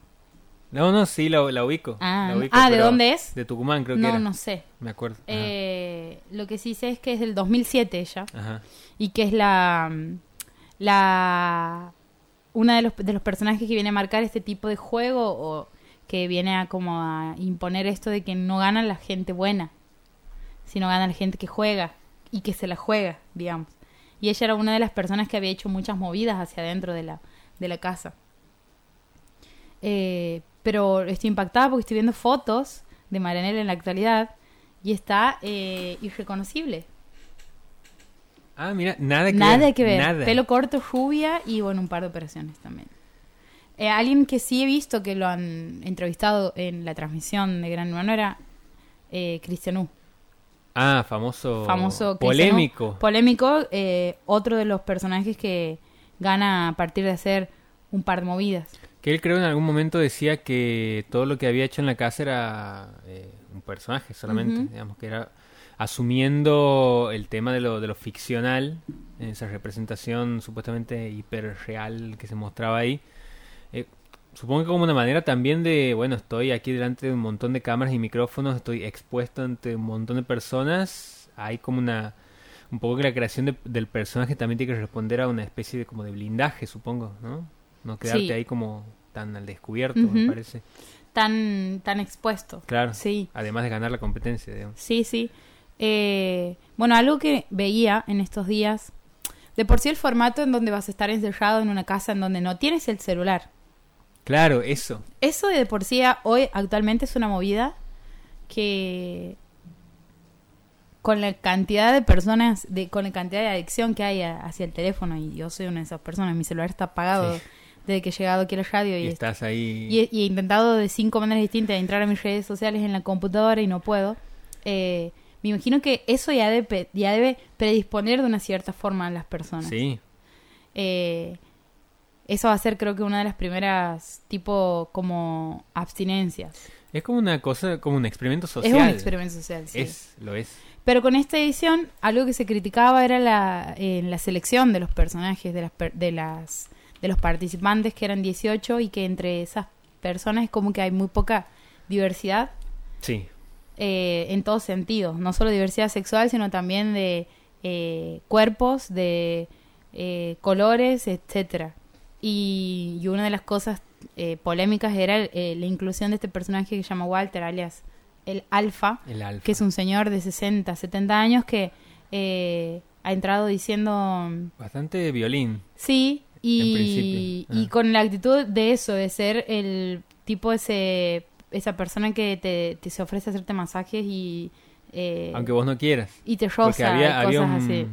No, no, sí, la, la ubico. Ah, la no- ubico, ah, ¿de dónde es? De Tucumán creo que No, era. no sé. Me acuerdo. Eh, lo que sí sé es que es del 2007 ella Ajá. y que es la la una de los, de los personajes que viene a marcar este tipo de juego o que viene a como a imponer esto de que no gana la gente buena, sino gana la gente que juega y que se la juega, digamos. Y ella era una de las personas que había hecho muchas movidas hacia adentro de la, de la casa. Eh, pero estoy impactada porque estoy viendo fotos de Marianela en la actualidad y está eh, irreconocible. Ah, mira, nada que Nada ver. que ver. Nada. Pelo corto, rubia y bueno, un par de operaciones también. Eh, alguien que sí he visto que lo han entrevistado en la transmisión de Gran Hermano era eh, Cristian U. Ah, famoso. Famoso U. Polémico. Polémico, eh, otro de los personajes que gana a partir de hacer un par de movidas. Que él creo en algún momento decía que todo lo que había hecho en la casa era eh, un personaje solamente, digamos que era asumiendo el tema de lo, de lo ficcional, en esa representación supuestamente hiperreal que se mostraba ahí. Eh, supongo que como una manera también de, bueno, estoy aquí delante de un montón de cámaras y micrófonos, estoy expuesto ante un montón de personas, hay como una... Un poco que la creación de- del personaje también tiene que responder a una especie de como de blindaje, supongo, ¿no? No quedarte Sí. ahí como tan al descubierto, me parece. Tan, tan expuesto. Claro. Sí. Además de ganar la competencia, digamos. Sí, sí. Eh, bueno, algo que veía en estos días, de por sí el formato en donde vas a estar encerrado en una casa en donde no tienes el celular. Claro, eso. Eso de por sí hoy actualmente es una movida que con la cantidad de personas, de, con la cantidad de adicción que hay a- hacia el teléfono, y yo soy una de esas personas, mi celular está apagado Sí. Desde que he llegado aquí a la radio Y y, estás ahí. y he, y he intentado de cinco maneras distintas entrar a mis redes sociales en la computadora y no puedo. Eh, me imagino que eso ya debe, ya debe predisponer de una cierta forma a las personas. Sí. Eh, eso va a ser creo que una de las primeras tipo como abstinencias. Es como una cosa, como un experimento social. Es un experimento social, sí. Es, lo es. Pero con esta edición, algo que se criticaba era la, la selección de los personajes, de las, de las de los participantes, que eran 18, y que entre esas personas es como que hay muy poca diversidad Sí. eh, en todos sentidos. No solo diversidad sexual, sino también de eh, cuerpos, de eh, colores, etcétera. Y, y una de las cosas polémicas era la inclusión de este personaje que se llama Walter, alias el Alfa, El alfa. que es un señor de 60, 70 años que eh, ha entrado diciendo Bastante violín. sí y, ah. con la actitud de eso, de ser el tipo ese esa persona que te, te se ofrece hacerte masajes y eh, Aunque vos no quieras. y te Porque roza había, y había cosas un- así.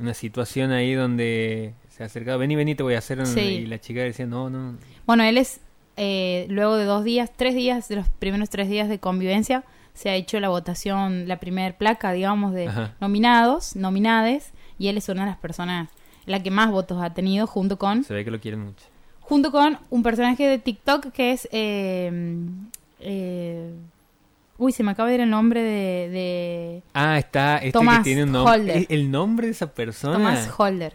una situación ahí donde se ha acercado, vení, vení, te voy a hacer. Sí. Y la chica decía, no, no. Bueno, él es, eh, luego de dos días, tres días, de los primeros tres días de convivencia, se ha hecho la votación, la primer placa, digamos, de Ajá. nominados, nominades, y él es una de las personas, la que más votos ha tenido, junto con, Se ve que lo quieren mucho. junto con un personaje de TikTok que es, eh, eh, uy, se me acaba de ir el nombre de, de Ah, está este Thomas que tiene un nombre. Holder. El, nombre de esa persona. Thomas Holder,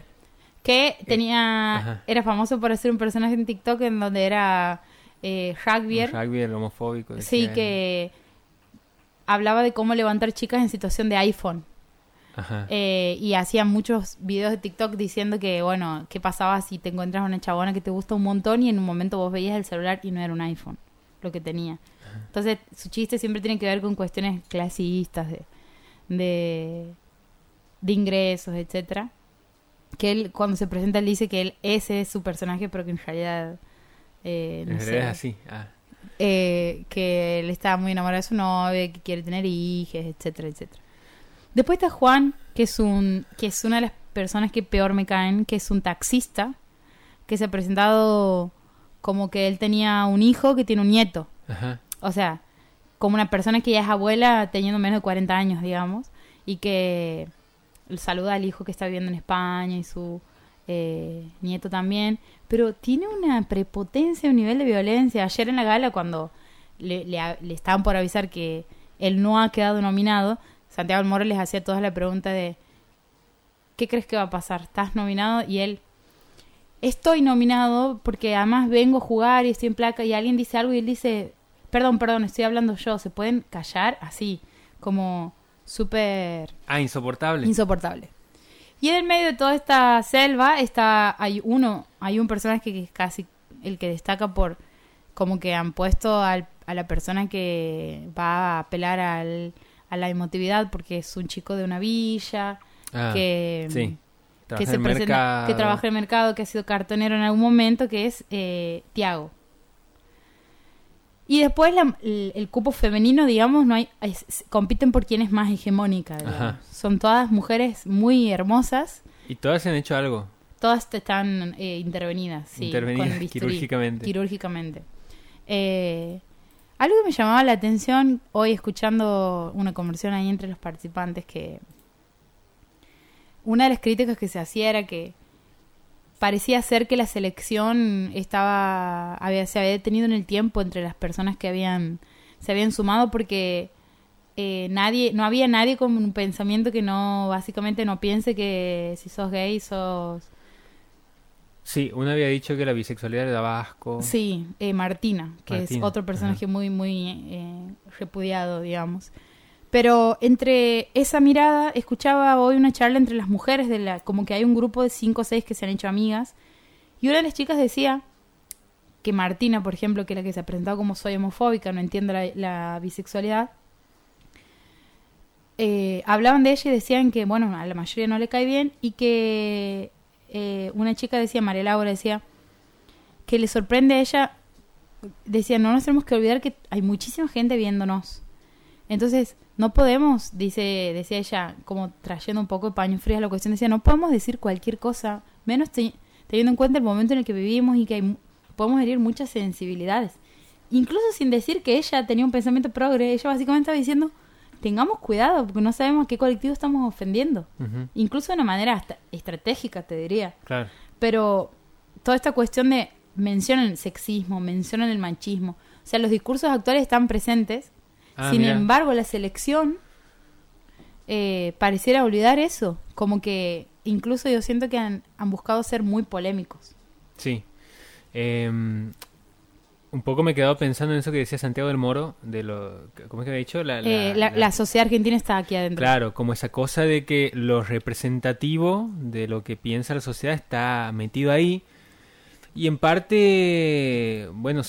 que tenía, Eh, ajá. era famoso por hacer un personaje en TikTok en donde era eh, rugby, el homofóbico. sí, que hablaba de cómo levantar chicas en situación de iPhone. Eh, y hacía muchos videos de TikTok diciendo que, bueno, qué pasaba si te encuentras una chabona que te gusta un montón y en un momento vos veías el celular y no era un iPhone lo que tenía. Entonces, su chiste siempre tiene que ver con cuestiones clasistas de, de, de ingresos, etcétera. Que él, cuando se presenta, él dice que él ese es su personaje, pero que en realidad, eh, no en sé, es así. Ah. eh, que él está muy enamorado de su novia, que quiere tener hijos, etcétera, etcétera. Después está Juan, que es un que es una de las personas que peor me caen, que es un taxista, que se ha presentado como que él tenía un hijo que tiene un nieto. Ajá. O sea, como una persona que ya es abuela teniendo menos de 40 años, digamos, y que saluda al hijo que está viviendo en España y su eh, nieto también, pero tiene una prepotencia, un nivel de violencia. Ayer en la gala, cuando le, le, le estaban por avisar que él no ha quedado nominado, Santiago Moro les hacía toda la pregunta de ¿qué crees que va a pasar? ¿Estás nominado? Y él, estoy nominado porque además vengo a jugar y estoy en placa y alguien dice algo y él dice, perdón, perdón, estoy hablando yo, ¿se pueden callar? Así, como súper Ah, insoportable. insoportable. Y en el medio de toda esta selva está hay uno, hay un personaje que es casi el que destaca por como que han puesto al- a la persona que va a apelar al, a la emotividad porque es un chico de una villa Ah, que sí. que Trabaja se en el presenta, mercado. que trabaja en el mercado, que ha sido cartonero en algún momento, que es eh, Tiago. Y después la- el, el cupo femenino, digamos, no hay, es- compiten por quién es más hegemónica. Son todas mujeres muy hermosas, Y todas han hecho algo. todas te están eh, intervenidas, sí, Intervenidas con bisturí, quirúrgicamente. quirúrgicamente. Eh, algo que me llamaba la atención hoy escuchando una conversión ahí entre los participantes que una de las críticas que se hacía era que parecía ser que la selección estaba había, se había detenido en el tiempo entre las personas que habían se habían sumado porque eh, nadie no había nadie con un pensamiento que no básicamente no piense que si sos gay sos Sí, uno había dicho que la bisexualidad le daba asco. Sí, eh, Martina, que es otro personaje muy, muy eh, repudiado, digamos. Pero entre esa mirada, escuchaba hoy una charla entre las mujeres, de la, como que hay un grupo de cinco o seis que se han hecho amigas, y una de las chicas decía que Martina, por ejemplo, que es la que se ha presentado como soy homofóbica, no entiendo la, la bisexualidad, eh, hablaban de ella y decían que, bueno, a la mayoría no le cae bien, y que eh, una chica decía, María Laura decía, que le sorprende a ella, decía, no nos tenemos que olvidar que hay muchísima gente viéndonos. Entonces, no podemos, dice, decía ella, como trayendo un poco de paño frío a la cuestión, decía, no podemos decir cualquier cosa, menos te- teniendo en cuenta el momento en el que vivimos y que hay podemos herir muchas sensibilidades. Incluso sin decir que ella tenía un pensamiento progre, ella básicamente estaba diciendo, tengamos cuidado, porque no sabemos a qué colectivo estamos ofendiendo. Incluso de una manera hasta estratégica, te diría. Claro. Pero toda esta cuestión de mencionan el sexismo, mencionan el machismo. O sea, los discursos actuales están presentes. Ah, Sin mira. embargo, la selección eh, pareciera olvidar eso. Como que incluso yo siento que han, han buscado ser muy polémicos. Sí. Em, un poco me he quedado pensando en eso que decía Santiago del Moro, de lo... ¿Cómo es que había dicho? La, la- Eh, la, la- sociedad argentina está aquí adentro. Claro, como esa cosa de que lo representativo de lo que piensa la sociedad está metido ahí. Y en parte, bueno,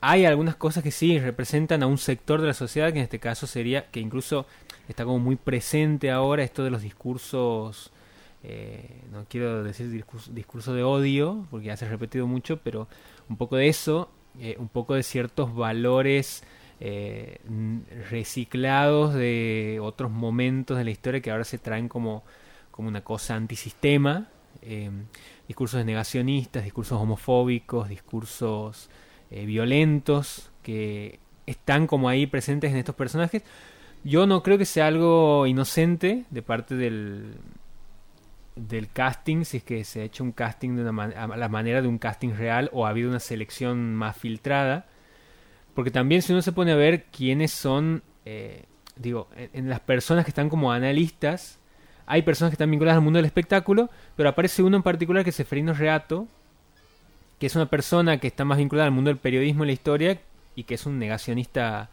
hay algunas cosas que sí representan a un sector de la sociedad, que en este caso sería, que incluso está como muy presente ahora esto de los discursos, eh, no quiero decir discurso, discurso de odio, porque ya se ha repetido mucho, pero un poco de eso, eh, un poco de ciertos valores eh, reciclados de otros momentos de la historia que ahora se traen como, como una cosa antisistema. eh, discursos negacionistas, discursos homofóbicos, discursos eh, violentos que están como ahí presentes en estos personajes. Yo no creo que sea algo inocente de parte del, del casting, si es que se ha hecho un casting de una a la manera de un casting real o ha habido una selección más filtrada. Porque también si uno se pone a ver quiénes son, eh, digo, en, las personas que están como analistas, hay personas que están vinculadas al mundo del espectáculo, pero aparece uno en particular que es Seferino Reato, que es una persona que está más vinculada al mundo del periodismo y la historia y que es un negacionista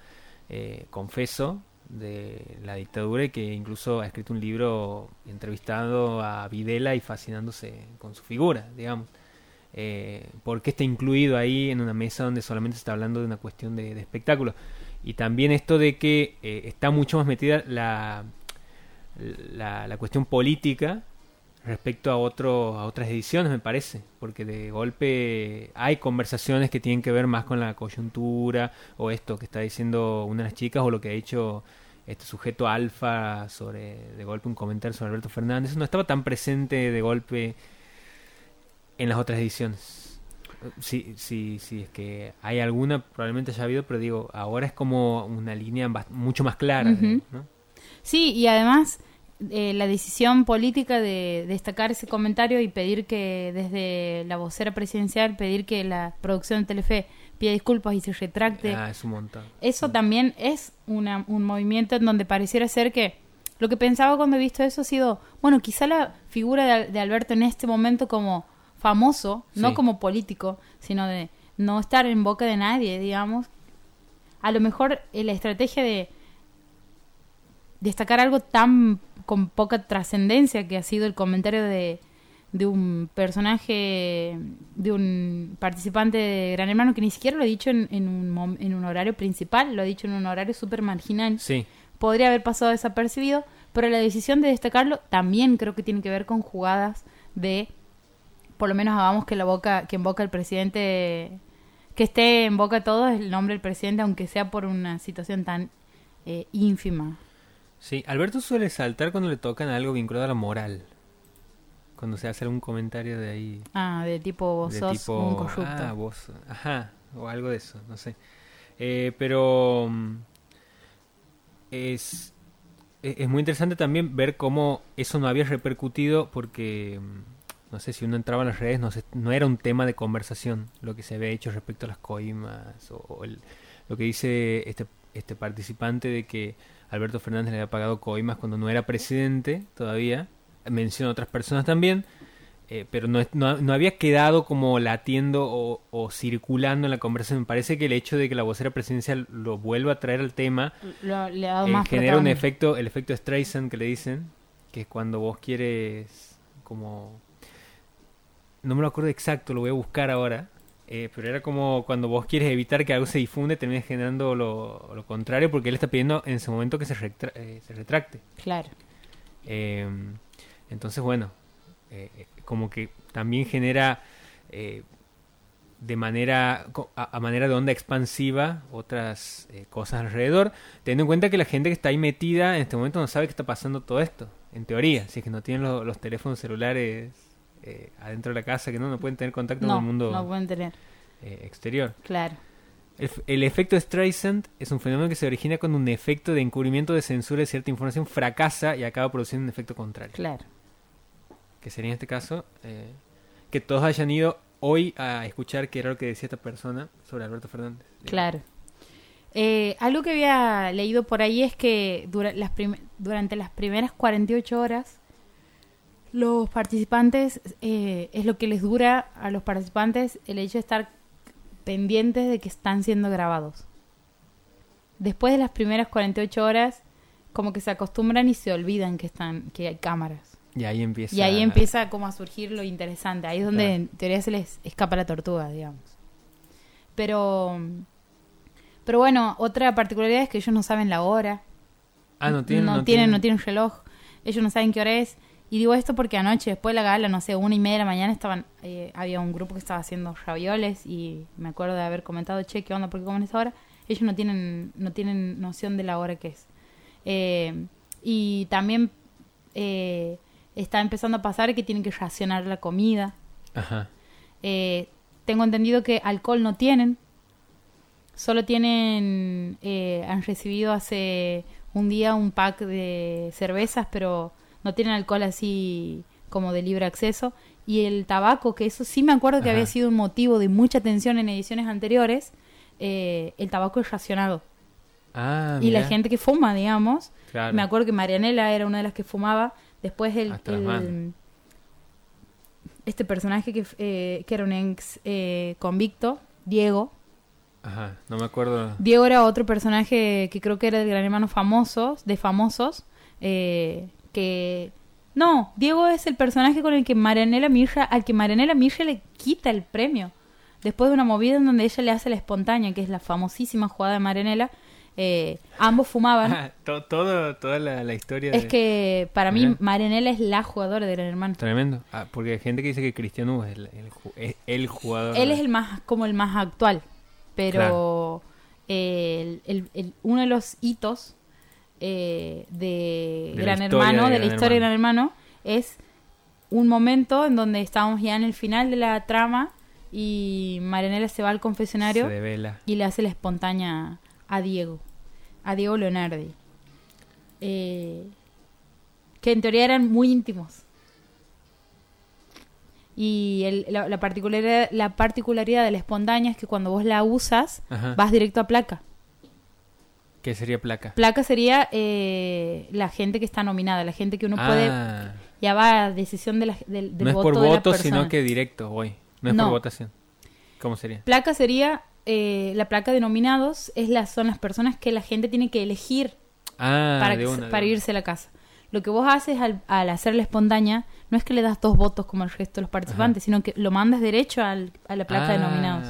eh, confeso de la dictadura y que incluso ha escrito un libro entrevistando a Videla y fascinándose con su figura, digamos. Eh, porque está incluido ahí en una mesa donde solamente se está hablando de una cuestión de, espectáculo. Y también esto de que eh, está mucho más metida la, la, cuestión política respecto a, otro, a otras ediciones, me parece, porque de golpe hay conversaciones que tienen que ver más con la coyuntura o esto que está diciendo una de las chicas o lo que ha dicho este sujeto alfa sobre de golpe un comentario sobre Alberto Fernández, no estaba tan presente de golpe en las otras ediciones. Sí, sí, sí, es que hay alguna, probablemente haya habido, pero digo, ahora es como una línea mucho más clara. Sí, y además eh, la decisión política de destacar ese comentario y pedir que desde la vocera presidencial, pedir que la producción de Telefe pida disculpas y se retracte. Ah, es un montón. Eso también es una, un movimiento en donde pareciera ser que lo que pensaba cuando he visto eso ha sido, bueno, quizá la figura de, Alberto en este momento como famoso, no como político, sino de no estar en boca de nadie, digamos. A lo mejor eh, la estrategia de destacar algo tan con poca trascendencia que ha sido el comentario de, de un personaje, de un participante de Gran Hermano que ni siquiera lo ha dicho en, en, un, en un horario principal, lo ha dicho en un horario súper marginal. Sí. Podría haber pasado desapercibido, pero la decisión de destacarlo también creo que tiene que ver con jugadas de, por lo menos hagamos que la boca, que en boca el presidente, que esté en boca de todos el nombre del presidente, aunque sea por una situación tan eh, ínfima. Sí, Alberto suele saltar cuando le tocan algo vinculado a la moral. Cuando se hace algún comentario de ahí. Ah, de tipo vos sos un corrupto. Ah, vos. Ajá, o algo de eso, no sé. Eh, pero mm, es, e, es muy interesante también ver cómo eso no había repercutido porque, mm, no sé, si uno entraba en las redes, no, no era un tema de conversación lo que se había hecho respecto a las coimas o, lo que dice este, este participante de que Alberto Fernández le había pagado coimas cuando no era presidente todavía. Menciona otras personas también. Eh, pero no, no, había quedado como latiendo o, circulando en la conversación. Me parece que el hecho de que la vocera presidencial lo vuelva a traer al tema le ha dado eh, genera un efecto, el efecto Streisand que le dicen, que es cuando vos quieres como... No me lo acuerdo exacto, lo voy a buscar ahora. Eh, pero era como cuando vos quieres evitar que algo se difunde, terminas generando lo, contrario porque él está pidiendo en ese momento que se, eh, se retracte. Claro. Em, entonces, bueno, eh, como que también genera de manera a, manera de onda expansiva otras cosas alrededor, teniendo en cuenta que la gente que está ahí metida en este momento no sabe que está pasando todo esto, en teoría, si es que no tienen los teléfonos celulares eh, adentro de la casa, que no, no pueden tener contacto con el mundo no pueden tener. Eh, exterior. Claro. El, efecto Streisand es un fenómeno que se origina cuando un efecto de encubrimiento de censura de cierta información fracasa y acaba produciendo un efecto contrario. Claro. Que sería en este caso eh, que todos hayan ido hoy a escuchar qué era lo que decía esta persona sobre Alberto Fernández. Claro. algo que había leído por ahí es que las durante las primeras 48 horas los participantes, eh, es lo que les dura a los participantes el hecho de estar pendientes de que están siendo grabados. Después de las primeras 48 horas, como que se acostumbran y se olvidan que están que hay cámaras. Y ahí empieza. Y ahí empieza como a surgir lo interesante. Ahí es donde en teoría se les escapa la tortuga, digamos. Pero pero bueno, otra particularidad es que ellos no saben la hora. Ah, no tienen no, tienen, no tienen reloj. Ellos no saben qué hora es y digo esto porque anoche, después de la gala, no sé, una y media de la mañana, estaban eh, había un grupo que estaba haciendo ravioles y me acuerdo de haber comentado, che, ¿qué onda? ¿Por qué comen esa hora? Ellos no tienen, no tienen noción de la hora que es. Eh, y también eh, está empezando a pasar que tienen que racionar la comida. Ajá. tengo entendido que alcohol no tienen. solo tienen, eh, han recibido hace un día un pack de cervezas, pero no tienen alcohol así como de libre acceso. Y el tabaco, que eso sí me acuerdo que Ajá. había sido un motivo de mucha tensión en ediciones anteriores, eh, el tabaco es racionado. Ah, y la gente que fuma, digamos, Claro. me acuerdo que Marianela era una de las que fumaba. Después el, este personaje que, eh, que era un ex eh, convicto, Diego. Ajá, no me acuerdo. Diego era otro personaje que creo que era del Gran Hermano famosos, de famosos, eh, que no, Diego es el personaje con el que Marianela Mirra, al que Marianela Mirra le quita el premio. Después de una movida en donde ella le hace la espontánea, que es la famosísima jugada de Marianela, eh, ambos fumaban. Ah, to- todo, toda la, la historia. Es de- que para mí. Marianela es la jugadora de Gran Hermano. Tremendo. Ah, porque hay gente que dice que Cristiano es el, es el jugador. Él es el más, como el más actual, pero el- el- el- uno de los hitos eh, de, Gran Hermano, de de la Gran historia de Gran Hermano, es un momento en donde estábamos ya en el final de la trama y Marianela se va al confesionario y le hace la espontánea a Diego, a Diego Leonardi, eh, que en teoría eran muy íntimos. Y el- la, la particularidad, la particularidad de la espontánea es que cuando vos la usas, Ajá. vas directo a placa. ¿Qué sería placa? Placa sería eh, la gente que está nominada, la gente que uno puede... Ah, Ya va a decisión de la- del, del no es por de voto, sino que directo, voy. No es No. por votación. ¿Cómo sería? Placa sería... eh, la placa de nominados es la, son las personas que la gente tiene que elegir Ah, para, que- una, para una. irse a la casa. Lo que vos haces al, al hacer la espontánea no es que le das dos votos como el resto de los participantes, sino que lo mandas derecho al- a la placa de Ah, nominados.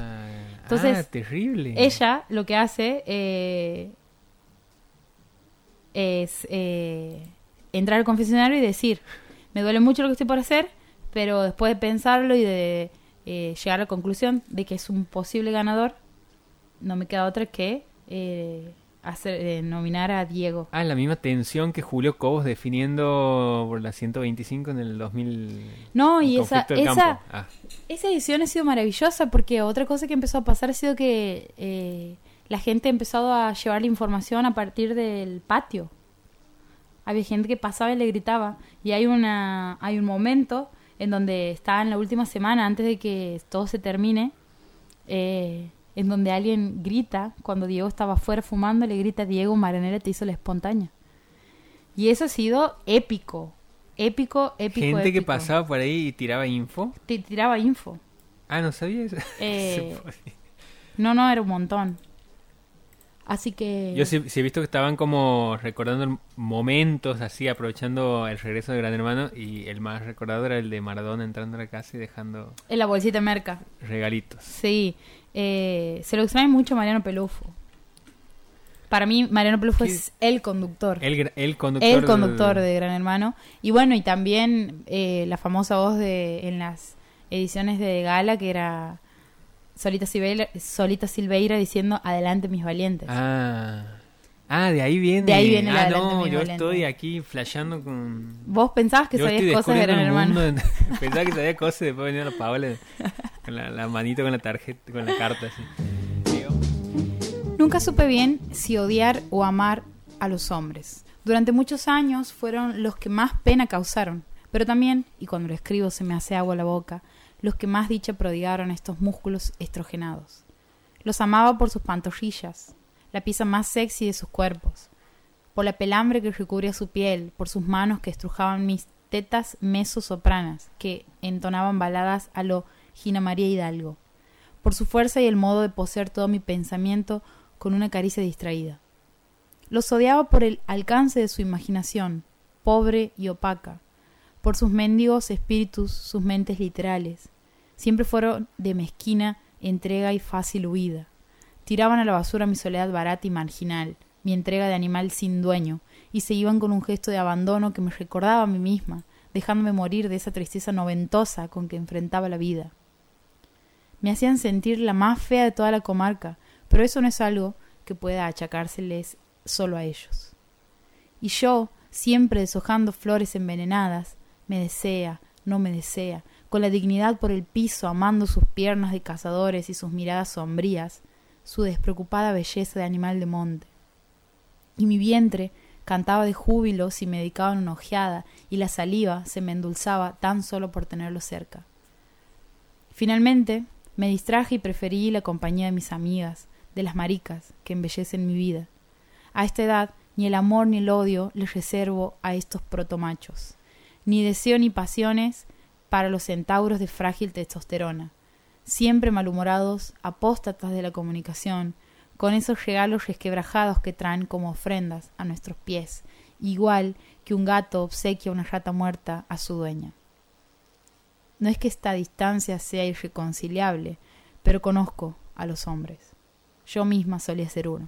Entonces, ah, terrible. Ella lo que hace eh, es eh, entrar al confesionario y decir, me duele mucho lo que estoy por hacer, pero después de pensarlo y de eh, llegar a la conclusión de que es un posible ganador, no me queda otra que eh, hacer, eh, nominar a Diego. Ah, la misma tensión que Julio Cobos definiendo por la 125 en el 2000. No, y esa, esa. Ah, Esa edición ha sido maravillosa porque otra cosa que empezó a pasar ha sido que eh, la gente ha empezado a llevar la información a partir del patio. Había gente que pasaba y le gritaba. Y hay, una, hay un momento en donde está en la última semana, antes de que todo se termine, eh, en donde alguien grita, cuando Diego estaba afuera fumando, le grita, Diego, Maranela te hizo la espontánea. Y eso ha sido épico. Épico, épico. Gente que pasaba por ahí y tiraba info. Te tiraba info. Ah, no sabía eso. Eh. No, no, era un montón. Así que... Yo sí, sí he visto que estaban como recordando momentos así, aprovechando el regreso de Gran Hermano. Y el más recordado era el de Maradona entrando a la casa y dejando En la bolsita de merca. regalitos. Sí. Eh, se lo extraña mucho Mariano Pelufo. Para mí, Mariano Pelufo ¿Qué? es el conductor. El, el conductor. El conductor de Gran Hermano. Y bueno, y también eh, la famosa voz de en las ediciones de Gala, que era Solita Silveira, Solita Silveira diciendo, adelante mis valientes. Ah. Ah, de ahí viene. De ahí viene Ah, no, yo estoy aquí flasheando con. Vos pensabas que yo sabías cosas de Gran Hermano. mundo. Pensaba que sabía cosas y después venía la Paola con la, la manito con la tarjeta, con la carta así. Nunca supe bien si odiar o amar a los hombres. Durante muchos años fueron los que más pena causaron, pero también, y cuando lo escribo se me hace agua la boca, los que más dicha prodigaron estos músculos estrogenados. Los amaba por sus pantorrillas, la pieza más sexy de sus cuerpos, por la pelambre que recubría su piel, por sus manos que estrujaban mis tetas meso-sopranas, que entonaban baladas a lo Gina María Hidalgo, por su fuerza y el modo de poseer todo mi pensamiento con una caricia distraída. Los odiaba por el alcance de su imaginación, pobre y opaca, por sus mendigos espíritus, sus mentes literales. Siempre fueron de mezquina entrega y fácil huida. Tiraban a la basura mi soledad barata y marginal, mi entrega de animal sin dueño, y se iban con un gesto de abandono que me recordaba a mí misma, dejándome morir de esa tristeza noventosa con que enfrentaba la vida. Me hacían sentir la más fea de toda la comarca, pero eso no es algo que pueda achacárseles solo a ellos. Y yo, siempre deshojando flores envenenadas, me desea, no me desea, con la dignidad por el piso, amando sus piernas de cazadores y sus miradas sombrías, su despreocupada belleza de animal de monte. Y mi vientre cantaba de júbilo si me dedicaban una ojeada y la saliva se me endulzaba tan solo por tenerlo cerca. Finalmente, me distraje y preferí la compañía de mis amigas, de las maricas, que embellecen mi vida. A esta edad, ni el amor ni el odio les reservo a estos protomachos, ni deseo ni pasiones para los centauros de frágil testosterona, siempre malhumorados, apóstatas de la comunicación, con esos regalos resquebrajados que traen como ofrendas a nuestros pies, igual que un gato obsequia una rata muerta a su dueña. No es que esta distancia sea irreconciliable, pero conozco a los hombres. Yo misma solía ser uno.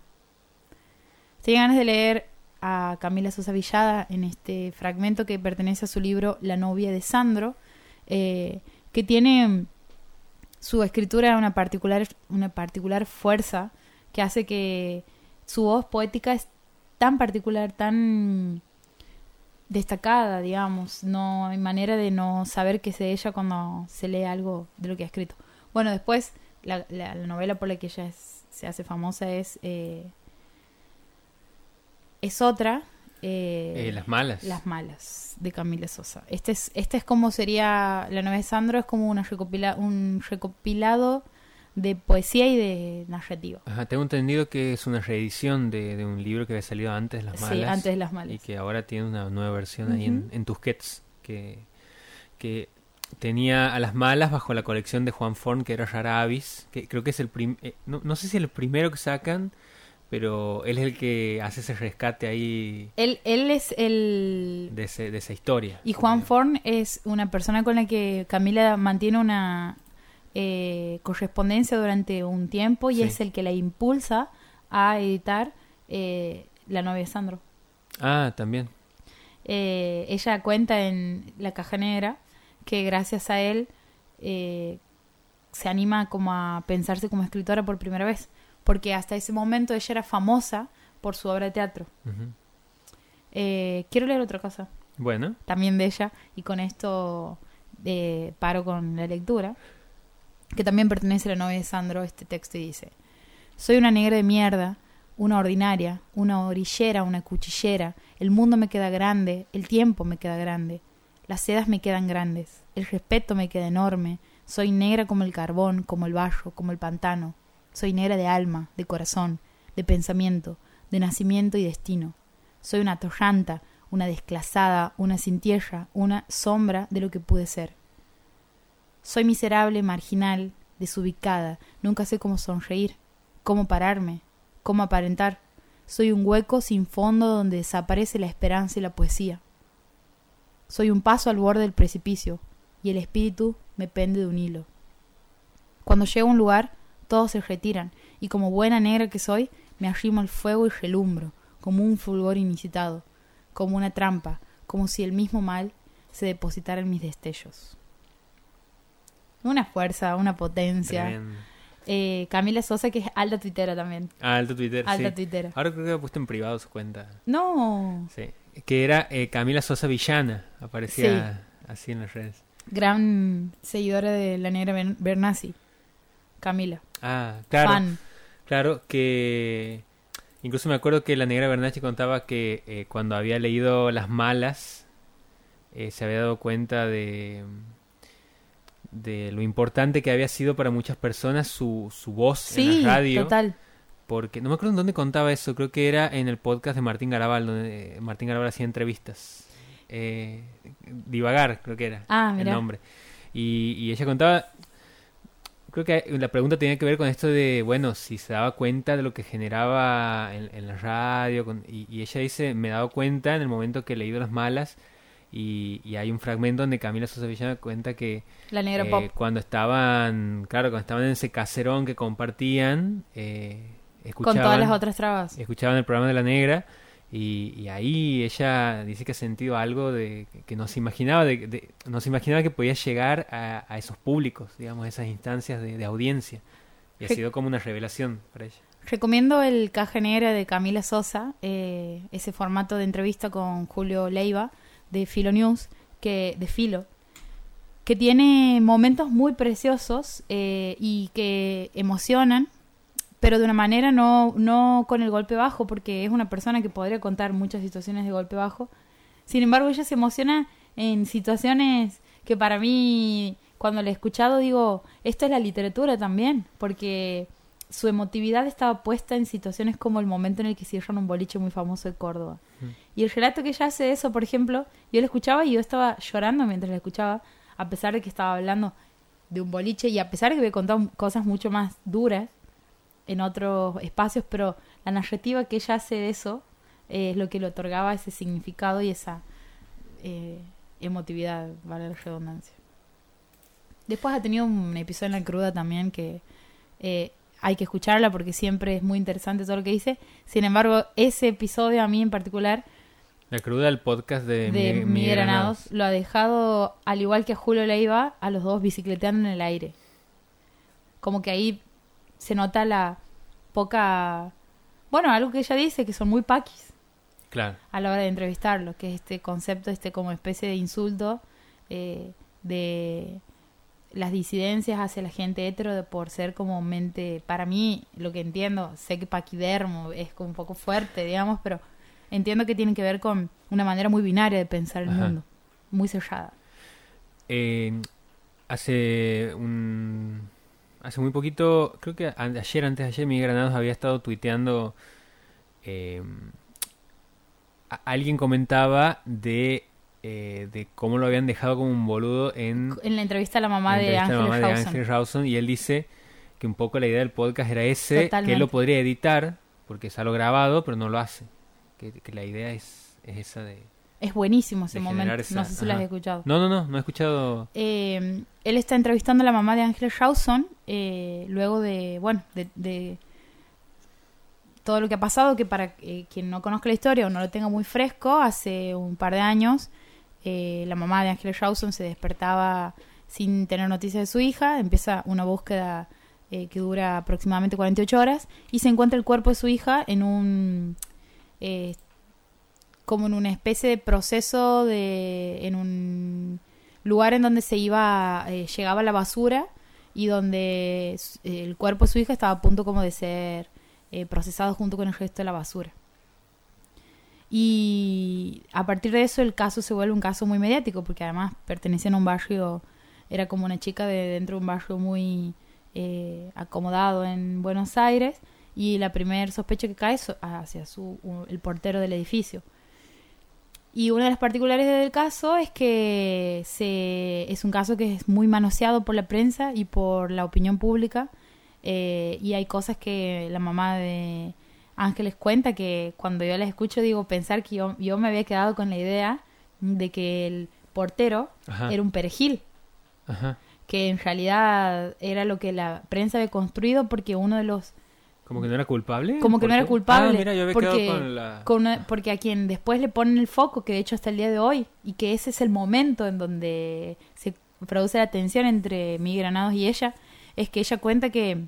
Tenía ganas de leer a Camila Sosa Villada en este fragmento que pertenece a su libro La novia de Sandro, eh, que tiene su escritura una particular, una particular fuerza que hace que su voz poética es tan particular, tan destacada, digamos. No hay manera de no saber que es de ella cuando se lee algo de lo que ha escrito. Bueno, después la, la, novela por la que ella se hace famosa es eh, es otra. Eh, las malas. Las malas, de Camila Sosa. Este es, este es como sería, la novela de Sandro es como una recopila, un recopilado de poesía y de narrativa. Ajá, tengo entendido que es una reedición de, un libro que había salido antes, Las Malas. Sí, antes de Las Malas. Y que ahora tiene una nueva versión ahí en, en Tusquets, que, que tenía a Las Malas bajo la colección de Juan Forn, que era Rara Avis, que creo que es el primer... Eh, no, no sé si es el primero que sacan pero él es el que hace ese rescate ahí. Él, él es el... De, de esa historia. Y Juan Forn es una persona con la que Camila mantiene una eh, correspondencia durante un tiempo y es el que la impulsa a editar eh, La novia de Sandro. Ah, también. Eh, ella cuenta en La caja negra que gracias a él se anima como a pensarse como escritora por primera vez porque hasta ese momento ella era famosa por su obra de teatro. Eh, quiero leer otra cosa. Bueno. También de ella, y con esto eh, paro con la lectura, que también pertenece a la novia de Sandro, este texto, y dice, soy una negra de mierda, una ordinaria, una orillera, una cuchillera, el mundo me queda grande, el tiempo me queda grande, las sedas me quedan grandes, el respeto me queda enorme, soy negra como el carbón, como el barro, como el pantano, soy negra de alma, de corazón, de pensamiento, de nacimiento y destino. Soy una torranta, una desclasada, una sin tierra, una sombra de lo que pude ser. Soy miserable, marginal, desubicada, nunca sé cómo sonreír, cómo pararme, cómo aparentar. Soy un hueco sin fondo donde desaparece la esperanza y la poesía. Soy un paso al borde del precipicio, y el espíritu me pende de un hilo. Cuando llego a un lugar, todos se retiran, y como buena negra que soy, me arrimo al fuego y relumbro, como un fulgor inicitado, como una trampa, como si el mismo mal se depositara en mis destellos. Una fuerza, una potencia. Eh, Camila Sosa, que es alta tuitera también. Ah, alta tuitera, Alta tuitera. Ahora creo que ha puesto en privado su cuenta. No. Sí. Que era eh, Camila Sosa Villana, aparecía así en las redes. Gran seguidora de la negra Bernasi. Camila. Ah, claro. Claro, que incluso me acuerdo que la negra Bernacci contaba que eh, cuando había leído Las Malas eh, se había dado cuenta de de lo importante que había sido para muchas personas su, su voz en la radio. total. Porque no me acuerdo en dónde contaba eso, creo que era en el podcast de Martín Garabal, donde Martín Garabal hacía entrevistas. Eh, divagar, creo que era ah, el nombre. Y, y ella contaba creo que la pregunta tenía que ver con esto de, bueno, si se daba cuenta de lo que generaba en, la radio. y, ella dice, me he dado cuenta en el momento que he leído Las Malas. Y, hay un fragmento donde Camila Sosa Villana cuenta que la negra eh, pop. cuando estaban, claro, cuando estaban en ese caserón que compartían, eh, escuchaban, con todas las otras trabas. Escuchaban el programa de la negra y, ahí ella dice que ha sentido algo de que no se imaginaba, de, no se imaginaba que podía llegar a, esos públicos, digamos, a esas instancias de, audiencia. Y ha sido como una revelación para ella. Recomiendo el Caja Negra de Camila Sosa, eh, ese formato de entrevista con Julio Leiva de Filo News, que, de Filo, que tiene momentos muy preciosos eh, y que emocionan pero de una manera no, no con el golpe bajo, porque es una persona que podría contar muchas situaciones de golpe bajo. Sin embargo, ella se emociona en situaciones que para mí, cuando la he escuchado, digo, esto es la literatura también, porque su emotividad estaba puesta en situaciones como el momento en el que cierran un boliche muy famoso de Córdoba. Y el relato que ella hace de eso, por ejemplo, yo lo escuchaba y yo estaba llorando mientras la escuchaba, a pesar de que estaba hablando de un boliche y a pesar de que había contado cosas mucho más duras en otros espacios, pero la narrativa que ella hace de eso eh, es lo que le otorgaba ese significado y esa eh, emotividad, vale la redundancia. Después ha tenido un episodio en la cruda también que eh, hay que escucharla porque siempre es muy interesante todo lo que dice. Sin embargo, ese episodio a mí en particular La cruda, el podcast de, de Miguel- Miguel Miguel Granados Granados. lo ha dejado, al igual que a Julio Leiva, a los dos bicicleteando en el aire. Como que ahí se nota la poca... Bueno, algo que ella dice, que son muy paquis Claro. a la hora de entrevistarlo, que es este concepto, este como especie de insulto eh, de las disidencias hacia la gente hetero de por ser como mente, para mí, lo que entiendo, sé que paquidermo es como un poco fuerte, digamos, pero entiendo que tiene que ver con una manera muy binaria de pensar el Ajá. mundo, muy cerrada. Eh, hace un hace muy poquito, creo que ayer, antes de ayer, Miguel Granados había estado tuiteando. eh, alguien comentaba de eh, de cómo lo habían dejado como un boludo en En la entrevista a la mamá de Ángel mamá de. Ángel Rawson, y él dice que un poco la idea del podcast era ese, que él lo podría editar porque es algo grabado, pero no lo hace. Que, que la idea es, es esa de... Es buenísimo ese momento, no sé si lo has escuchado. No, no, no, no he escuchado... eh, él está entrevistando a la mamá de Ángel Rawson eh, luego de, bueno, de, de todo lo que ha pasado, que para eh, quien no conozca la historia o no lo tenga muy fresco, hace un par de años eh, la mamá de Ángel Rawson se despertaba sin tener noticias de su hija, empieza una búsqueda que dura aproximadamente 48 horas y se encuentra el cuerpo de su hija en un... eh, como en una especie de proceso de... en un lugar en donde se iba, eh, llegaba la basura y donde el cuerpo de su hija estaba a punto como de ser eh, procesado junto con el resto de la basura. Y a partir de eso el caso se vuelve un caso muy mediático porque además pertenecía a un barrio, era como una chica de dentro de un barrio muy eh, acomodado en Buenos Aires y la primer sospecha que cae es hacia su, el portero del edificio. Y una de las particularidades del caso es que se, es un caso que es muy manoseado por la prensa y por la opinión pública. eh, y hay cosas que la mamá de Ángeles cuenta que cuando yo las escucho digo pensar que yo, yo me había quedado con la idea de que el portero Ajá, era un perejil, ajá. que en realidad era lo que la prensa había construido porque uno de los ¿Como que no era culpable? como que ¿Por no era culpable Ah, mira, yo había porque, con la... con una- porque a quien después le ponen el foco que de hecho hasta el día de hoy y que ese es el momento en donde se produce la tensión entre Miguel Granados y ella es que ella cuenta que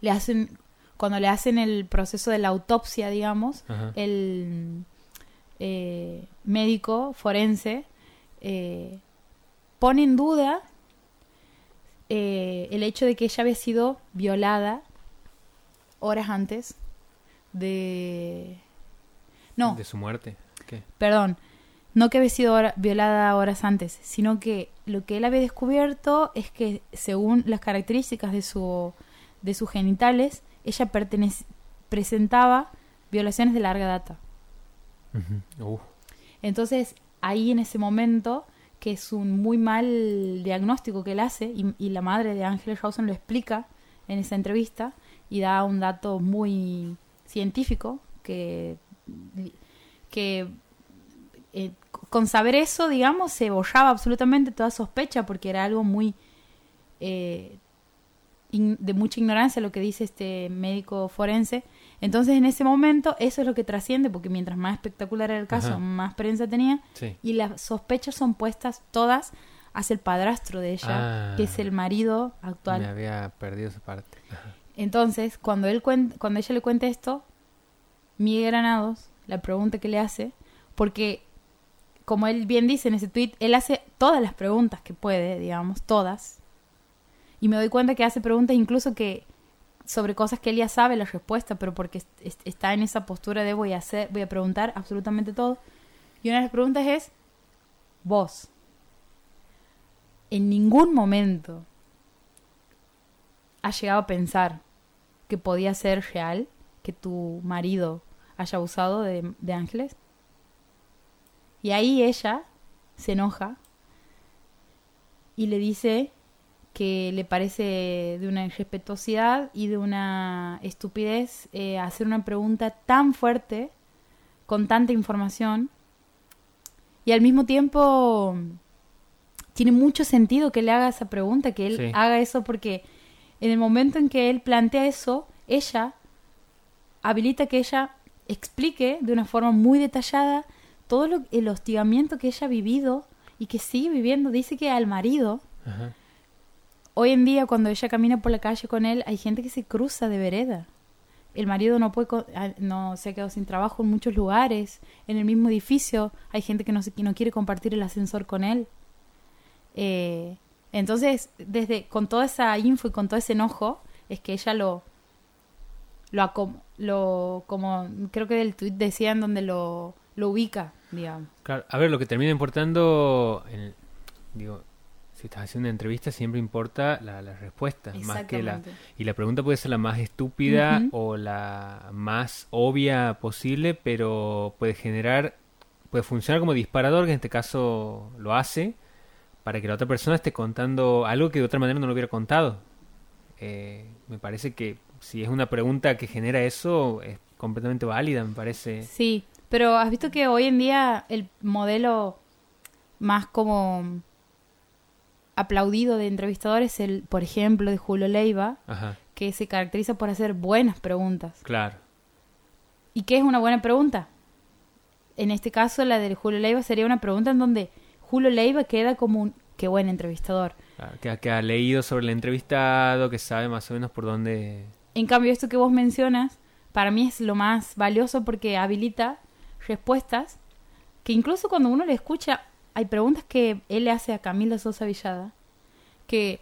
le hacen cuando le hacen el proceso de la autopsia digamos Ajá. el eh, médico forense eh, pone en duda eh, el hecho de que ella había sido violada horas antes de... No, De su muerte. ¿Qué? perdón, no que había sido violada horas antes, sino que lo que él había descubierto es que según las características de su de sus genitales, ella presentaba violaciones de larga data. Uh, Entonces, ahí en ese momento, que es un muy mal diagnóstico que él hace, y, y la madre de Ángel Rawson lo explica en esa entrevista, y da un dato muy científico, que, que eh, con saber eso, digamos, se borraba absolutamente toda sospecha, porque era algo muy... eh, in- de mucha ignorancia lo que dice este médico forense. Entonces, en ese momento, eso es lo que trasciende, porque mientras más espectacular era el caso, Ajá. más prensa tenía, sí. y las sospechas son puestas todas hacia el padrastro de ella, Ah. que es el marido actual. Me había perdido esa parte. Ajá. Entonces, cuando él cuando ella le cuenta esto, Miguel Granados, la pregunta que le hace, porque como él bien dice en ese tweet, él hace todas las preguntas que puede, digamos, todas. Y me doy cuenta que hace preguntas incluso que sobre cosas que él ya sabe la respuesta, pero porque est- est- está en esa postura de voy a hacer, voy a preguntar absolutamente todo. Y una de las preguntas es, vos, en ningún momento has llegado a pensar que podía ser real que tu marido haya abusado de, de ángeles. Y ahí ella se enoja y le dice que le parece de una irrespetuosidad y de una estupidez eh, hacer una pregunta tan fuerte con tanta información y al mismo tiempo tiene mucho sentido que le haga esa pregunta, que él Sí. haga eso porque en el momento en que él plantea eso, ella habilita que ella explique de una forma muy detallada todo lo, el hostigamiento que ella ha vivido y que sigue viviendo. Dice que al marido, Ajá. hoy en día cuando ella camina por la calle con él, hay gente que se cruza de vereda. El marido no puede, no se ha quedado sin trabajo en muchos lugares. En el mismo edificio hay gente que no, se, que no quiere compartir el ascensor con él. Eh, entonces, desde con toda esa info y con todo ese enojo, es que ella lo, lo, lo como creo que del tweet decían donde lo, lo ubica, digamos. Claro, a ver, lo que termina importando, en el- digo, si estás haciendo una entrevista siempre importa la, la respuesta, más que la... Y la pregunta puede ser la más estúpida o la más obvia posible, pero puede generar, puede funcionar como disparador, que en este caso lo hace, para que la otra persona esté contando algo que de otra manera no lo hubiera contado. Eh, me parece que si es una pregunta que genera eso, es completamente válida, me parece. Sí, pero has visto que hoy en día el modelo más como aplaudido de entrevistador es el, por ejemplo, de Julio Leiva, Ajá, que se caracteriza por hacer buenas preguntas. claro. ¿Y qué es una buena pregunta? En este caso, la de Julio Leiva sería una pregunta en donde Julio Leiva queda como un qué buen entrevistador. Claro, que, ha- que ha leído sobre el entrevistado, que sabe más o menos por dónde... En cambio, esto que vos mencionas, para mí es lo más valioso porque habilita respuestas que incluso cuando uno le escucha, hay preguntas que él le hace a Camila Sosa Villada, que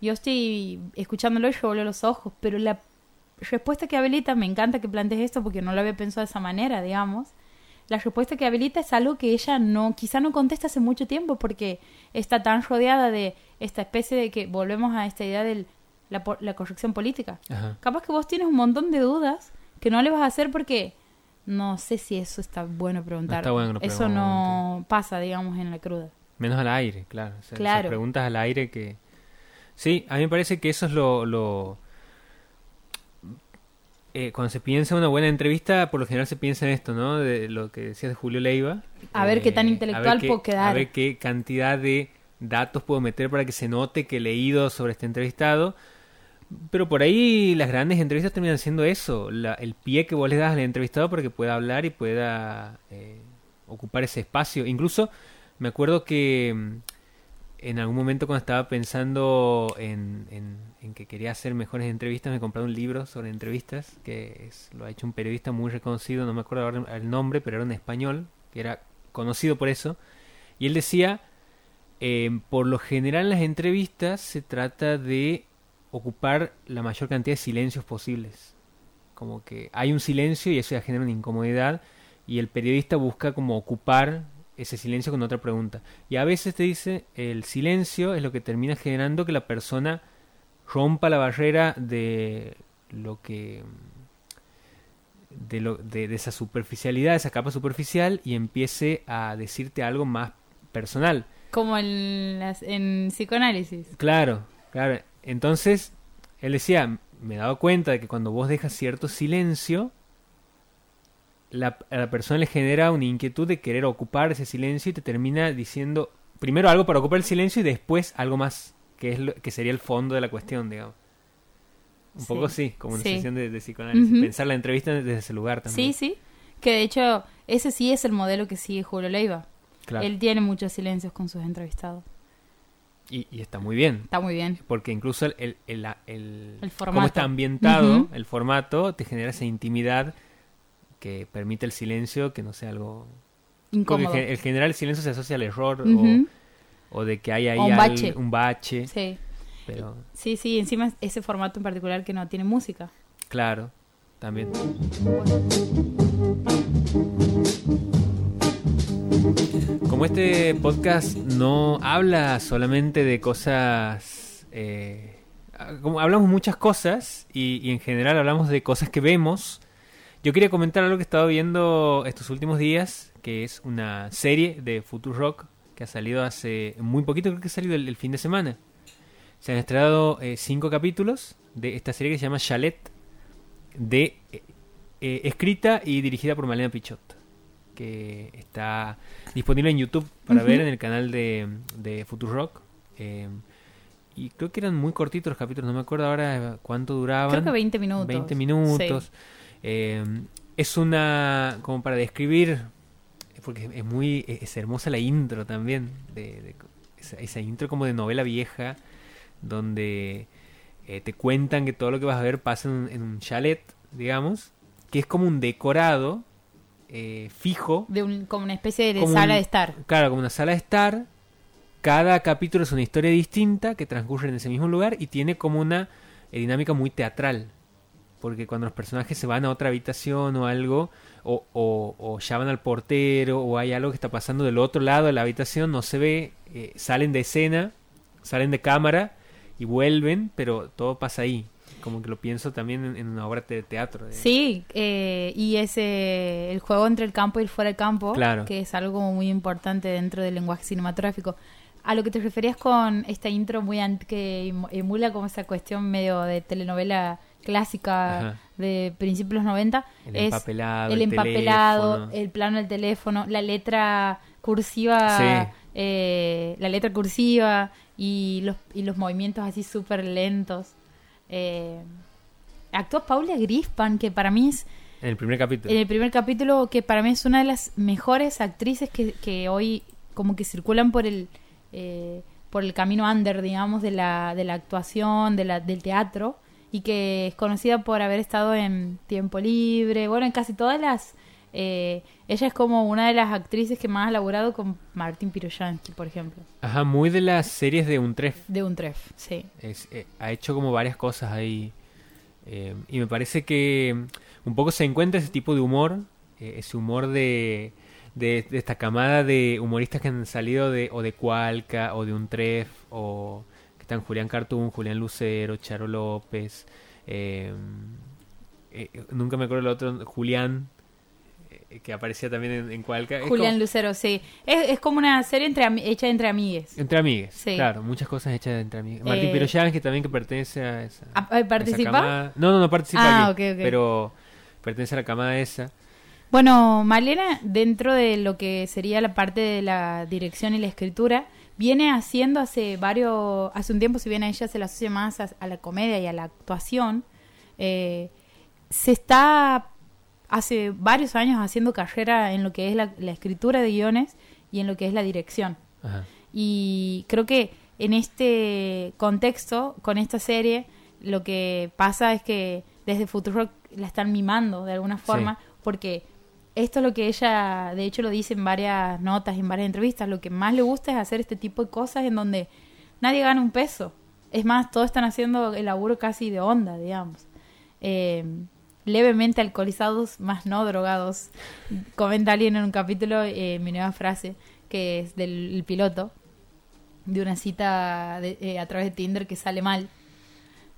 yo estoy escuchándolo y yo los ojos, pero la respuesta que habilita, me encanta que plantees esto porque no lo había pensado de esa manera, digamos. La respuesta que habilita es algo que ella no, quizá no contesta hace mucho tiempo porque está tan rodeada de esta especie de que volvemos a esta idea de la, la corrección política. Ajá. Capaz que vos tienes un montón de dudas que no le vas a hacer porque no sé si eso está bueno preguntar. está bueno eso no pasa, digamos, en la cruda. Menos al aire, claro. O sea, Claro. esas preguntas al aire que... Sí, a mí me parece que eso es lo... lo... eh, cuando se piensa en una buena entrevista, por lo general se piensa en esto, ¿no? De lo que decías de Julio Leiva. A ver qué tan Eh, intelectual qué- puedo quedar. A ver qué cantidad de datos puedo meter para que se note que he leído sobre este entrevistado. Pero por ahí las grandes entrevistas terminan siendo eso, la- el pie que vos le das al entrevistado para que pueda hablar y pueda eh, ocupar ese espacio. Incluso me acuerdo que mm, en algún momento cuando estaba pensando en, que quería hacer mejores entrevistas, me compré un libro sobre entrevistas, que es- lo ha hecho un periodista muy reconocido, no me acuerdo ahora el nombre, pero era un español, que era conocido por eso. Y él decía, eh, por lo general en las entrevistas se trata de ocupar la mayor cantidad de silencios posibles. Como que hay un silencio y eso ya genera una incomodidad y el periodista busca como ocupar ese silencio con otra pregunta. Y a veces te dice, el silencio es lo que termina generando que la persona rompa la barrera de lo que de, lo, de, de esa superficialidad, esa capa superficial y empiece a decirte algo más personal. Como en, las, en psicoanálisis. Claro, claro. Entonces, él decía, me he dado cuenta de que cuando vos dejas cierto silencio, la, a la persona le genera una inquietud de querer ocupar ese silencio y te termina diciendo primero algo para ocupar el silencio y después algo más, que es lo, que sería el fondo de la cuestión, digamos. Un Sí. poco sí, como una Sí. sesión de, de psicoanálisis. Pensar la entrevista desde ese lugar también. Sí, sí. Que de hecho, ese sí es el modelo que sigue Julio Leiva. Claro. Él tiene muchos silencios con sus entrevistados. Y, y está muy bien. Está muy bien. Porque incluso el, el, el, el- El cómo formato. está ambientado, el formato, te genera esa intimidad que permite el silencio, que no sea algo... Incómodo. el, general el silencio se asocia al error o, o de que hay ahí un al- bache. un bache. Sí. Pero, Sí, sí, encima es ese formato en particular que no tiene música. claro, también. Como este podcast no habla solamente de cosas... eh, como hablamos muchas cosas y, y en general hablamos de cosas que vemos, yo quería comentar algo que he estado viendo estos últimos días, que es una serie de Future Rock que ha salido hace muy poquito, creo que ha salido el, el fin de semana. Se han estrenado eh, cinco capítulos de esta serie que se llama Chalet, de, eh, eh, escrita y dirigida por Malena Pichot, que está disponible en YouTube para ver en el canal de, de Future Rock. Y creo que eran muy cortitos los capítulos, no me acuerdo ahora cuánto duraban. Creo que 20 minutos. 20 minutos. Sí. Eh, es una, como para describir, porque es muy, es hermosa la intro también, de, de- esa, esa intro como de novela vieja, donde eh, te cuentan que todo lo que vas a ver pasa en, un- en un chalet, digamos, que es como un decorado eh, fijo, De un, como una especie de sala un- de estar. claro, como una sala de estar. Cada capítulo es una historia distinta que transcurre en ese mismo lugar y tiene como una eh, dinámica muy teatral. Porque cuando los personajes se van a otra habitación o algo, o, o, o llaman al portero, o hay algo que está pasando del otro lado de la habitación, no se ve, eh, salen de escena, salen de cámara y vuelven, pero todo pasa ahí. Como que lo pienso también en, en una obra de teatro. de- Sí, eh, y ese el juego entre el campo y el fuera del campo, Claro. que es algo muy importante dentro del lenguaje cinematográfico. A lo que te referías con esta intro muy que em- emula como esa cuestión medio de telenovela clásica Ajá. de principios de los 90 El es empapelado, el el empapelado, teléfono. el plano del teléfono, la letra cursiva, Sí. eh, la letra cursiva y los, y los movimientos así súper lentos. Eh, actúa Paula Grispan, que para mí es En el primer capítulo. en el primer capítulo, que para mí es una de las mejores actrices que, que hoy como que circulan por el eh, por el camino under, digamos, de la, de la actuación, de la, del teatro, y que es conocida por haber estado en Tiempo Libre, bueno, en casi todas las... eh, ella es como una de las actrices que más ha laburado con Martín Piroyansky, por ejemplo, Ajá, muy de las series de un tref. de un tref, sí. Es, eh, ha hecho como varias cosas ahí. eh, y me parece que un poco se encuentra ese tipo de humor, eh, ese humor de, de, de esta camada de humoristas que han salido de o de Cualca o de un tref o están Julián Cartoon, Julián Lucero, Charo López, eh, eh, nunca me acuerdo el otro, Julián, eh, que aparecía también en, en Cualca. Julián como- Lucero, sí. Es, es como una serie entre, hecha entre amigues. entre amigues, Sí. claro, muchas cosas hechas entre amigues. Martín Eh, Piroyan, que también que pertenece a esa... Ah, esa ¿Participa? camada. No, no, no participa Ah, aquí, ok, ok. pero pertenece a la camada esa. Bueno, Malena, dentro de lo que sería la parte de la dirección y la escritura, viene haciendo hace varios, hace un tiempo, si bien a ella se la asocia más a, a la comedia y a la actuación, eh, se está hace varios años haciendo carrera en lo que es la, la escritura de guiones y en lo que es la dirección. Ajá. Y creo que en este contexto, con esta serie, lo que pasa es que desde Futurock la están mimando de alguna forma, porque esto es lo que ella, de hecho lo dice en varias notas, en varias entrevistas, lo que más le gusta es hacer este tipo de cosas en donde nadie gana un peso. Es más, todos están haciendo el laburo casi de onda, digamos. Eh, levemente alcoholizados, más no drogados. Comenta alguien en un capítulo eh, mi nueva frase, que es del el piloto, de una cita de- eh, a través de Tinder que sale mal,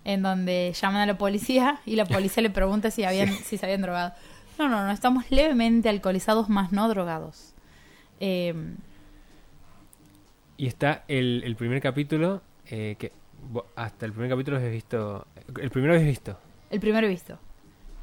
en donde llaman a la policía y la policía le pregunta si, habían, si se habían drogado. No, no, no, estamos levemente alcoholizados, más no drogados. Eh, Y está el, el primer capítulo, eh, que hasta el primer capítulo habéis visto, el primero habéis visto, el primero visto.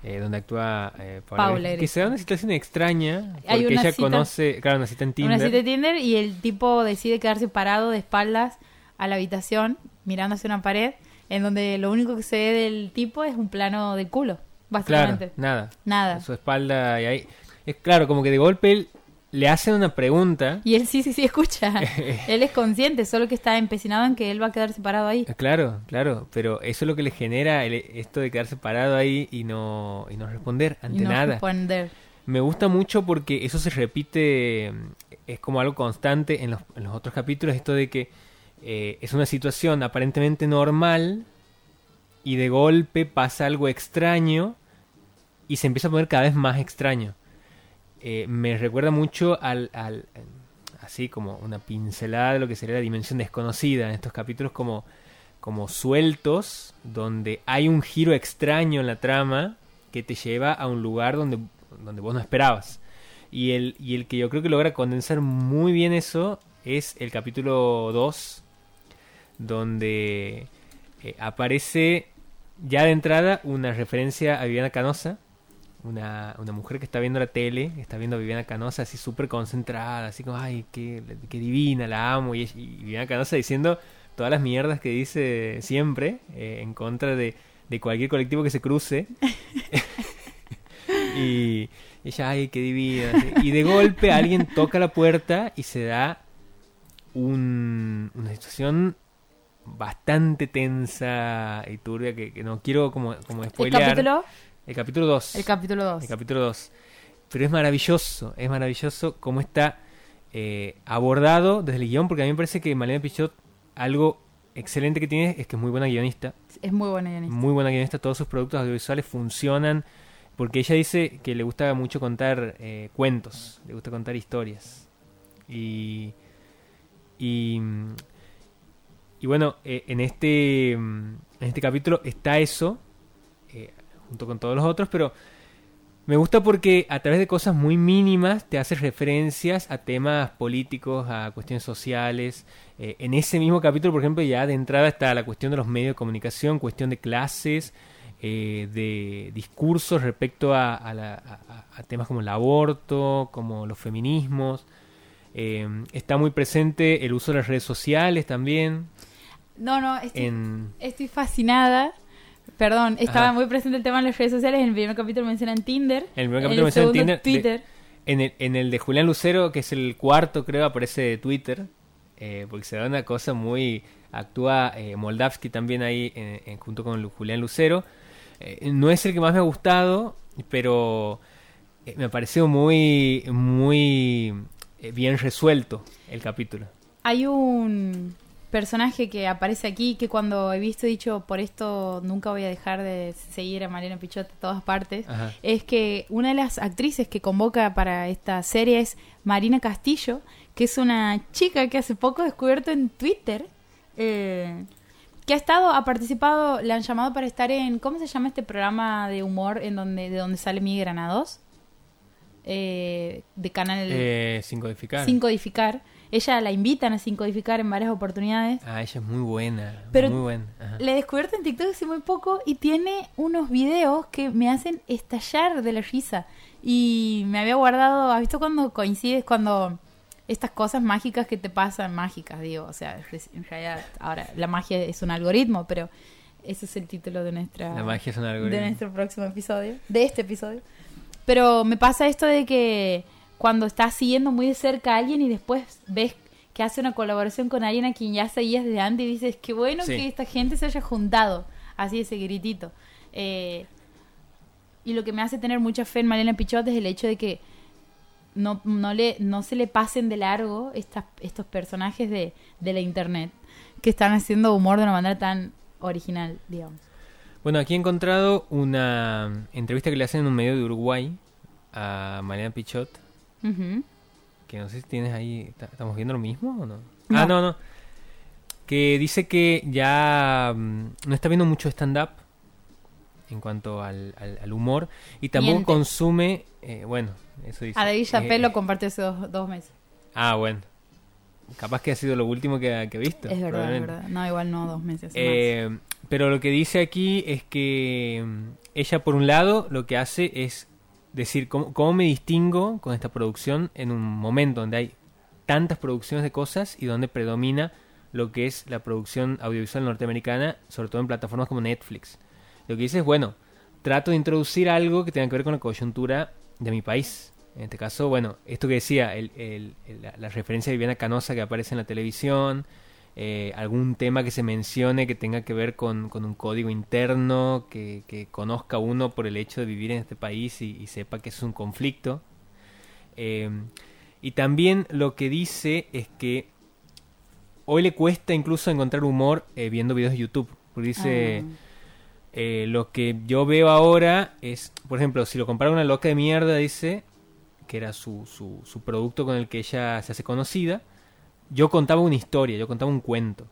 eh, donde actúa eh, Paula, Paula Gris, que se da una situación extraña, porque Hay una ella cita- conoce, claro, una cita en Tinder. Una cita de Tinder y el tipo decide quedarse parado de espaldas a la habitación, mirando hacia una pared, en donde lo único que se ve del tipo es un plano del culo, Claro, básicamente. nada. Nada. Su espalda y ahí. Es claro, como que de golpe él le hacen una pregunta. Y él sí, sí, sí escucha. él es consciente, solo que está empecinado en que él va a quedarse parado ahí. Claro, claro, pero eso es lo que le genera el- esto de quedarse parado ahí y no, y no responder ante y no nada. responder. Me gusta mucho porque eso se repite, es como algo constante en los, en los otros capítulos, esto de que eh, es una situación aparentemente normal y de golpe pasa algo extraño y se empieza a poner cada vez más extraño. Eh, me recuerda mucho al, al, así como una pincelada de lo que sería la dimensión desconocida en estos capítulos como, como sueltos, donde hay un giro extraño en la trama que te lleva a un lugar donde, donde vos no esperabas. Y el, y el que yo creo que logra condensar muy bien eso es el capítulo 2, donde eh, aparece ya de entrada una referencia a Viviana Canosa, una, una mujer que está viendo la tele, está viendo a Viviana Canosa así súper concentrada, así como, ay, qué, qué divina, la amo, y, y, Viviana Canosa diciendo todas las mierdas que dice siempre eh, en contra de, de cualquier colectivo que se cruce. y ella, ay, qué divina. Y de golpe alguien toca la puerta y se da un, una situación bastante tensa y turbia que, que no quiero como, como spoilear. ¿El capítulo? El capítulo 2. El capítulo 2. El capítulo 2. Pero es maravilloso, es maravilloso cómo está eh, abordado desde el guion, porque a mí me parece que Malena Pichot, algo excelente que tiene es que es muy buena guionista. Es muy buena guionista. Muy buena guionista, todos sus productos audiovisuales funcionan, porque ella dice que le gusta mucho contar eh, cuentos, le gusta contar historias. Y, y, y bueno, eh, en, este, en este capítulo está eso, junto con todos los otros, pero me gusta porque a través de cosas muy mínimas te hace referencias a temas políticos, a cuestiones sociales. Eh, en ese mismo capítulo, por ejemplo, ya de entrada está la cuestión de los medios de comunicación, cuestión de clases, eh, de discursos respecto a, a, la, a, a, temas como el aborto, como los feminismos. Eh, está muy presente el uso de las redes sociales también. No, no, estoy, En- estoy fascinada. Perdón, estaba Ajá. muy presente el tema de las redes sociales. En el primer capítulo mencionan Tinder. En el primer en capítulo mencionan Tinder, de- Twitter. En el, en el de Julián Lucero, que es el cuarto, creo, aparece Twitter. eh, porque se da una cosa muy. Actúa eh, Moldavsky también ahí en- en- junto con Julián Lucero. Eh, no es el que más me ha gustado, pero eh, me pareció muy. Muy bien resuelto el capítulo. Hay un personaje que aparece aquí que cuando he visto he dicho por esto nunca voy a dejar de seguir a Mariana Pichot en todas partes Ajá. es que una de las actrices que convoca para esta serie es Marina Castillo que es una chica que hace poco he descubierto en Twitter eh, que ha estado ha participado le han llamado para estar en cómo se llama este programa de humor en donde de donde sale Miguel Granados eh, de canal Eh, sin codificar. sin codificar. Ella la invitan a sin codificar en varias oportunidades. Ah, ella es muy buena. Pero muy buena. Ajá. La he descubierto en TikTok hace muy poco y tiene unos videos que me hacen estallar de la risa. Y me había guardado, ¿has visto cuando coincides cuando estas cosas mágicas que te pasan, mágicas, digo, o sea, en realidad ahora la magia es un algoritmo, pero ese es el título de nuestra La magia es un de algoritmo. nuestro próximo episodio, de este episodio. Pero me pasa esto de que cuando estás siguiendo muy de cerca a alguien y después ves que hace una colaboración con alguien a quien ya seguías desde antes y dices, qué bueno Sí. que esta gente se haya juntado, así ese gritito. Eh, y lo que me hace tener mucha fe en Malena Pichot es el hecho de que no, no, le, no se le pasen de largo estas, estos personajes de, de la internet que están haciendo humor de una manera tan original, digamos. Bueno, aquí he encontrado una entrevista que le hacen en un medio de Uruguay a Mariana Pichot. Que no sé si tienes ahí. ¿está- ¿Estamos viendo lo mismo o no? No. Ah, no, no. Que dice que ya mm, no está viendo mucho stand-up en cuanto al, al- al humor. Y tampoco Miente. consume. eh, bueno, eso dice. A David Chappelle Eh, lo compartió hace dos, dos meses. Ah, bueno. Capaz que ha sido lo último que, que he visto. Es verdad, es verdad. No, igual no dos meses. más. Eh, pero lo que dice aquí es que mm, ella, por un lado, lo que hace es decir cómo, cómo me distingo con esta producción en un momento donde hay tantas producciones de cosas y donde predomina lo que es la producción audiovisual norteamericana, sobre todo en plataformas como Netflix. Lo que dice es, bueno, trato de introducir algo que tenga que ver con la coyuntura de mi país. En este caso, bueno, esto que decía, el, el- el- la, la referencia de Viviana Canosa que aparece en la televisión, eh, algún tema que se mencione que tenga que ver con, con un código interno, que, que conozca uno por el hecho de vivir en este país y, y sepa que es un conflicto. Eh, y también lo que dice es que hoy le cuesta incluso encontrar humor eh, viendo videos de YouTube. Porque dice, Ah. eh, lo que yo veo ahora es, por ejemplo, si lo compara una loca de mierda, dice, que era su, su, su producto con el que ella se hace conocida, yo contaba una historia, yo contaba un cuento.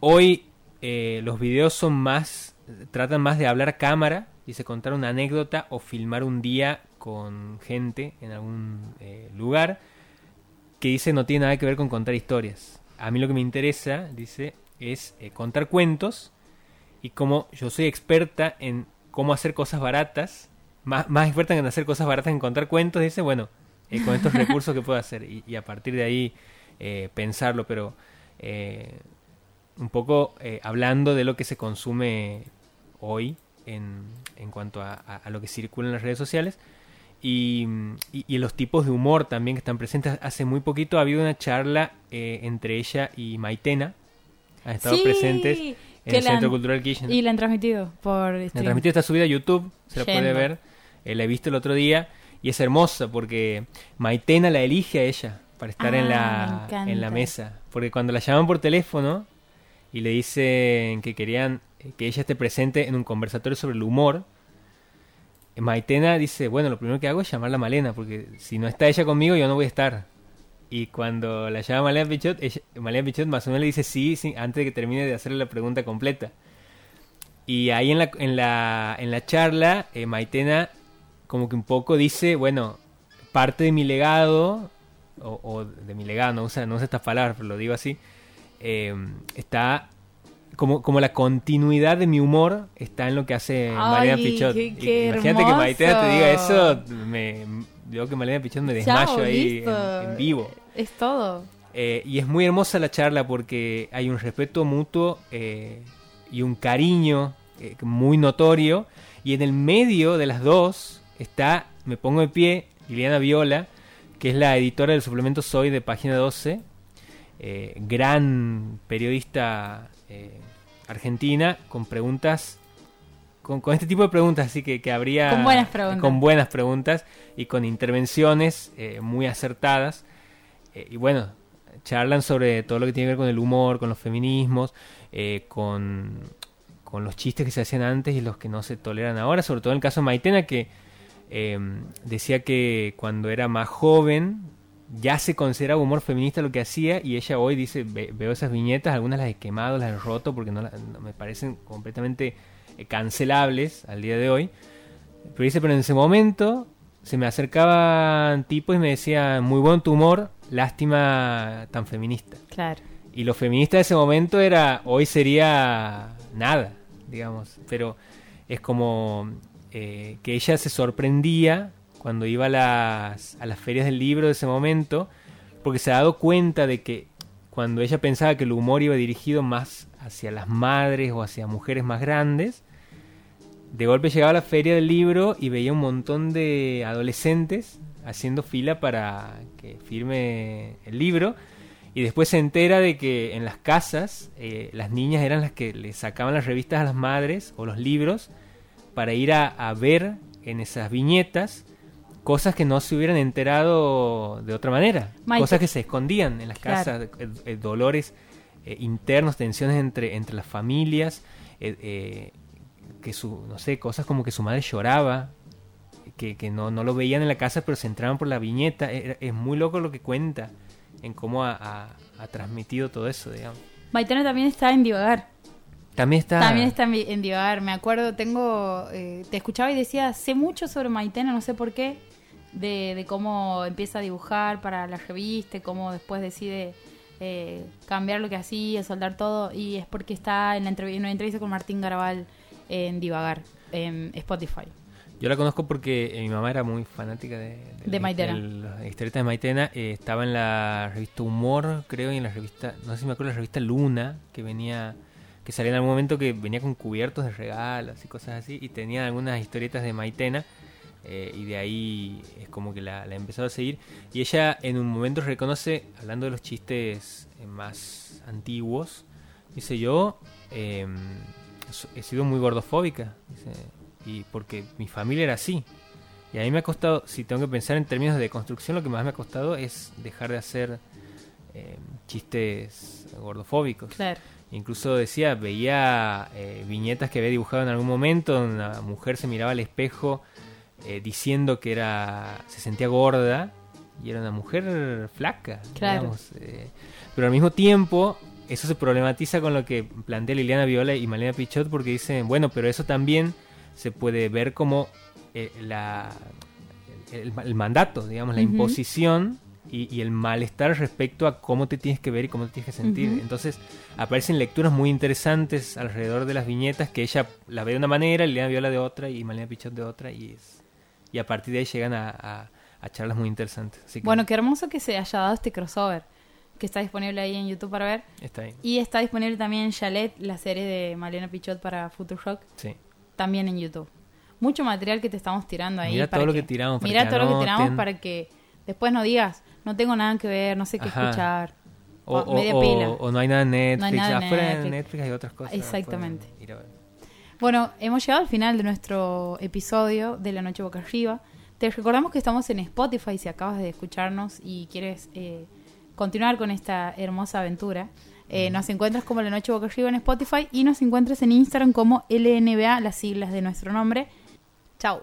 Hoy eh, los videos son más, tratan más de hablar cámara, dice contar una anécdota o filmar un día con gente en algún eh, lugar que dice no tiene nada que ver con contar historias. A mí lo que me interesa, dice, es eh, contar cuentos y como yo soy experta en cómo hacer cosas baratas, más, más experta en hacer cosas baratas en contar cuentos, dice, bueno, eh, con estos recursos que puedo hacer y, y a partir de ahí eh, pensarlo, pero eh, un poco eh, hablando de lo que se consume hoy en, en cuanto a, a- a lo que circula en las redes sociales y, y, y los tipos de humor también que están presentes. Hace muy poquito ha habido una charla eh, entre ella y Maitena. Han estado Sí, presentes en el Centro han- Cultural Kirchner. Y la han transmitido por La stream. transmitió está subida a YouTube, se la puede ver. Eh, la he visto el otro día y es hermosa porque Maitena la elige a ella para estar en, Ah, la, en la mesa. Porque cuando la llaman por teléfono y le dicen que querían eh, que ella esté presente en un conversatorio sobre el humor, eh, Maitena dice, bueno, lo primero que hago es llamarla a Malena, porque si no está ella conmigo yo no voy a estar. Y cuando la llama Malena Pichot, ella- Malena Pichot más o menos le dice sí, sí, antes de que termine de hacerle la pregunta completa. Y ahí en la, en la, en la charla, eh, Maitena como que un poco dice, bueno, parte de mi legado, o, o de mi legado, no usa, no usa estas palabras, pero lo digo así, eh, está como, como la continuidad de mi humor está en lo que hace Malena Ay, Pichot. qué- qué Imagínate que Maitena te diga eso, me, yo que Malena Pichot me Chao, desmayo ahí en, vivo. Es todo. Eh, y es muy hermosa la charla porque hay un respeto mutuo eh, y un cariño eh, muy notorio. Y en el medio de las dos está, me pongo de pie, Liliana Viola, que es la editora del suplemento Soy de Página 12, eh, gran periodista eh, argentina, con preguntas, con, con este tipo de preguntas, así que, que habría... Con buenas preguntas. Con buenas preguntas y con intervenciones eh, muy acertadas. Eh, y bueno, charlan sobre todo lo que tiene que ver con el humor, con los feminismos, con, con los chistes que se hacían antes y los que no se toleran ahora, sobre todo en el caso de Maitena, que eh, decía que cuando era más joven ya se consideraba humor feminista lo que hacía y ella hoy dice, "Ve- veo esas viñetas, algunas las he quemado, las he roto porque no, la- no- me parecen completamente eh, cancelables al día de hoy. Pero dice, pero en ese momento se me acercaban tipos y me decían, muy buen tu humor, lástima tan feminista. Claro. Y lo feminista de ese momento era, hoy sería nada, digamos. Pero es como eh, que ella se sorprendía cuando iba a las, a las ferias del libro de ese momento, porque se ha dado cuenta de que cuando ella pensaba que el humor iba dirigido más hacia las madres o hacia mujeres más grandes, de golpe llegaba a la feria del libro y veía un montón de adolescentes haciendo fila para que firme el libro y después se entera de que en las casas eh, las niñas eran las que le sacaban las revistas a las madres o los libros para ir a, a ver en esas viñetas cosas que no se hubieran enterado de otra manera, Maite. cosas que se escondían en las casas, eh, eh, dolores eh, internos, tensiones entre, entre las familias, eh, eh, que su, no sé, cosas como que su madre lloraba, que, que no, no lo veían en la casa, pero se entraban por la viñeta. Es, es muy loco lo que cuenta en cómo ha, ha- ha transmitido todo eso, digamos. Maitena también está en Divagar. También está... También está en, en Divagar. Me acuerdo, tengo. eh, te escuchaba y decía, sé mucho sobre Maitena, no sé por qué. De, de cómo empieza a dibujar para la revista, cómo después decide eh, cambiar lo que hacía, soldar todo. Y es porque está en, la entrev- en una entrevista con Martín Garabal en Divagar, en Spotify. Yo la conozco porque eh, mi mamá era muy fanática de, De la- Maitena. las historietas de Maitena. Eh, estaba en la revista Humor, creo, y en la revista, no sé si me acuerdo, la revista Luna, que venía, que salía en algún momento que venía con cubiertos de regalos y cosas así, y tenía algunas historietas de Maitena. eh, y de ahí es como que la, la he empezado a seguir. Y ella en un momento reconoce, hablando de los chistes eh, más antiguos, dice yo so- he sido muy gordofóbica. Dice, y porque mi familia era así. Y a mí me ha costado, si tengo que pensar en términos de construcción, lo que más me ha costado es dejar de hacer eh, chistes gordofóbicos. Claro. Incluso decía, veía eh, viñetas que había dibujado en algún momento, donde una mujer se miraba al espejo eh, diciendo que era se sentía gorda y era una mujer flaca, Claro. digamos, eh, pero al mismo tiempo eso se problematiza con lo que plantea Liliana Viola y Malena Pichot porque dicen, bueno, pero eso también se puede ver como eh, la, el, el mandato, digamos, la imposición y, y el malestar respecto a cómo te tienes que ver y cómo te tienes que sentir. Entonces aparecen lecturas muy interesantes alrededor de las viñetas que ella la ve de una manera, Liliana Viola de otra y Malena Pichot de otra y, es, y a partir de ahí llegan a, a- a charlas muy interesantes. Así que Bueno, qué hermoso que se haya dado este crossover, que está disponible ahí en YouTube para ver. está ahí. Y está disponible también en Chalet, la serie de Malena Pichot para Futurock, Sí. también en YouTube. Mucho material que te estamos tirando ahí. Mirá para todo lo que tiramos, para que todo lo que tiramos para que después no digas, no tengo nada que ver, no sé qué Ajá. escuchar. O, media o- pila. o no hay nada en Netflix. No hay nada Afuera de Netflix. Netflix hay otras cosas. Exactamente. Bueno, hemos llegado al final de nuestro episodio de La Noche Boca Arriba. Te recordamos que estamos en Spotify si acabas de escucharnos y quieres eh, continuar con esta hermosa aventura. Eh, nos encuentras como La Noche Boca Arriba en Spotify y nos encuentras en Instagram como LNBA, las siglas de nuestro nombre. Chao.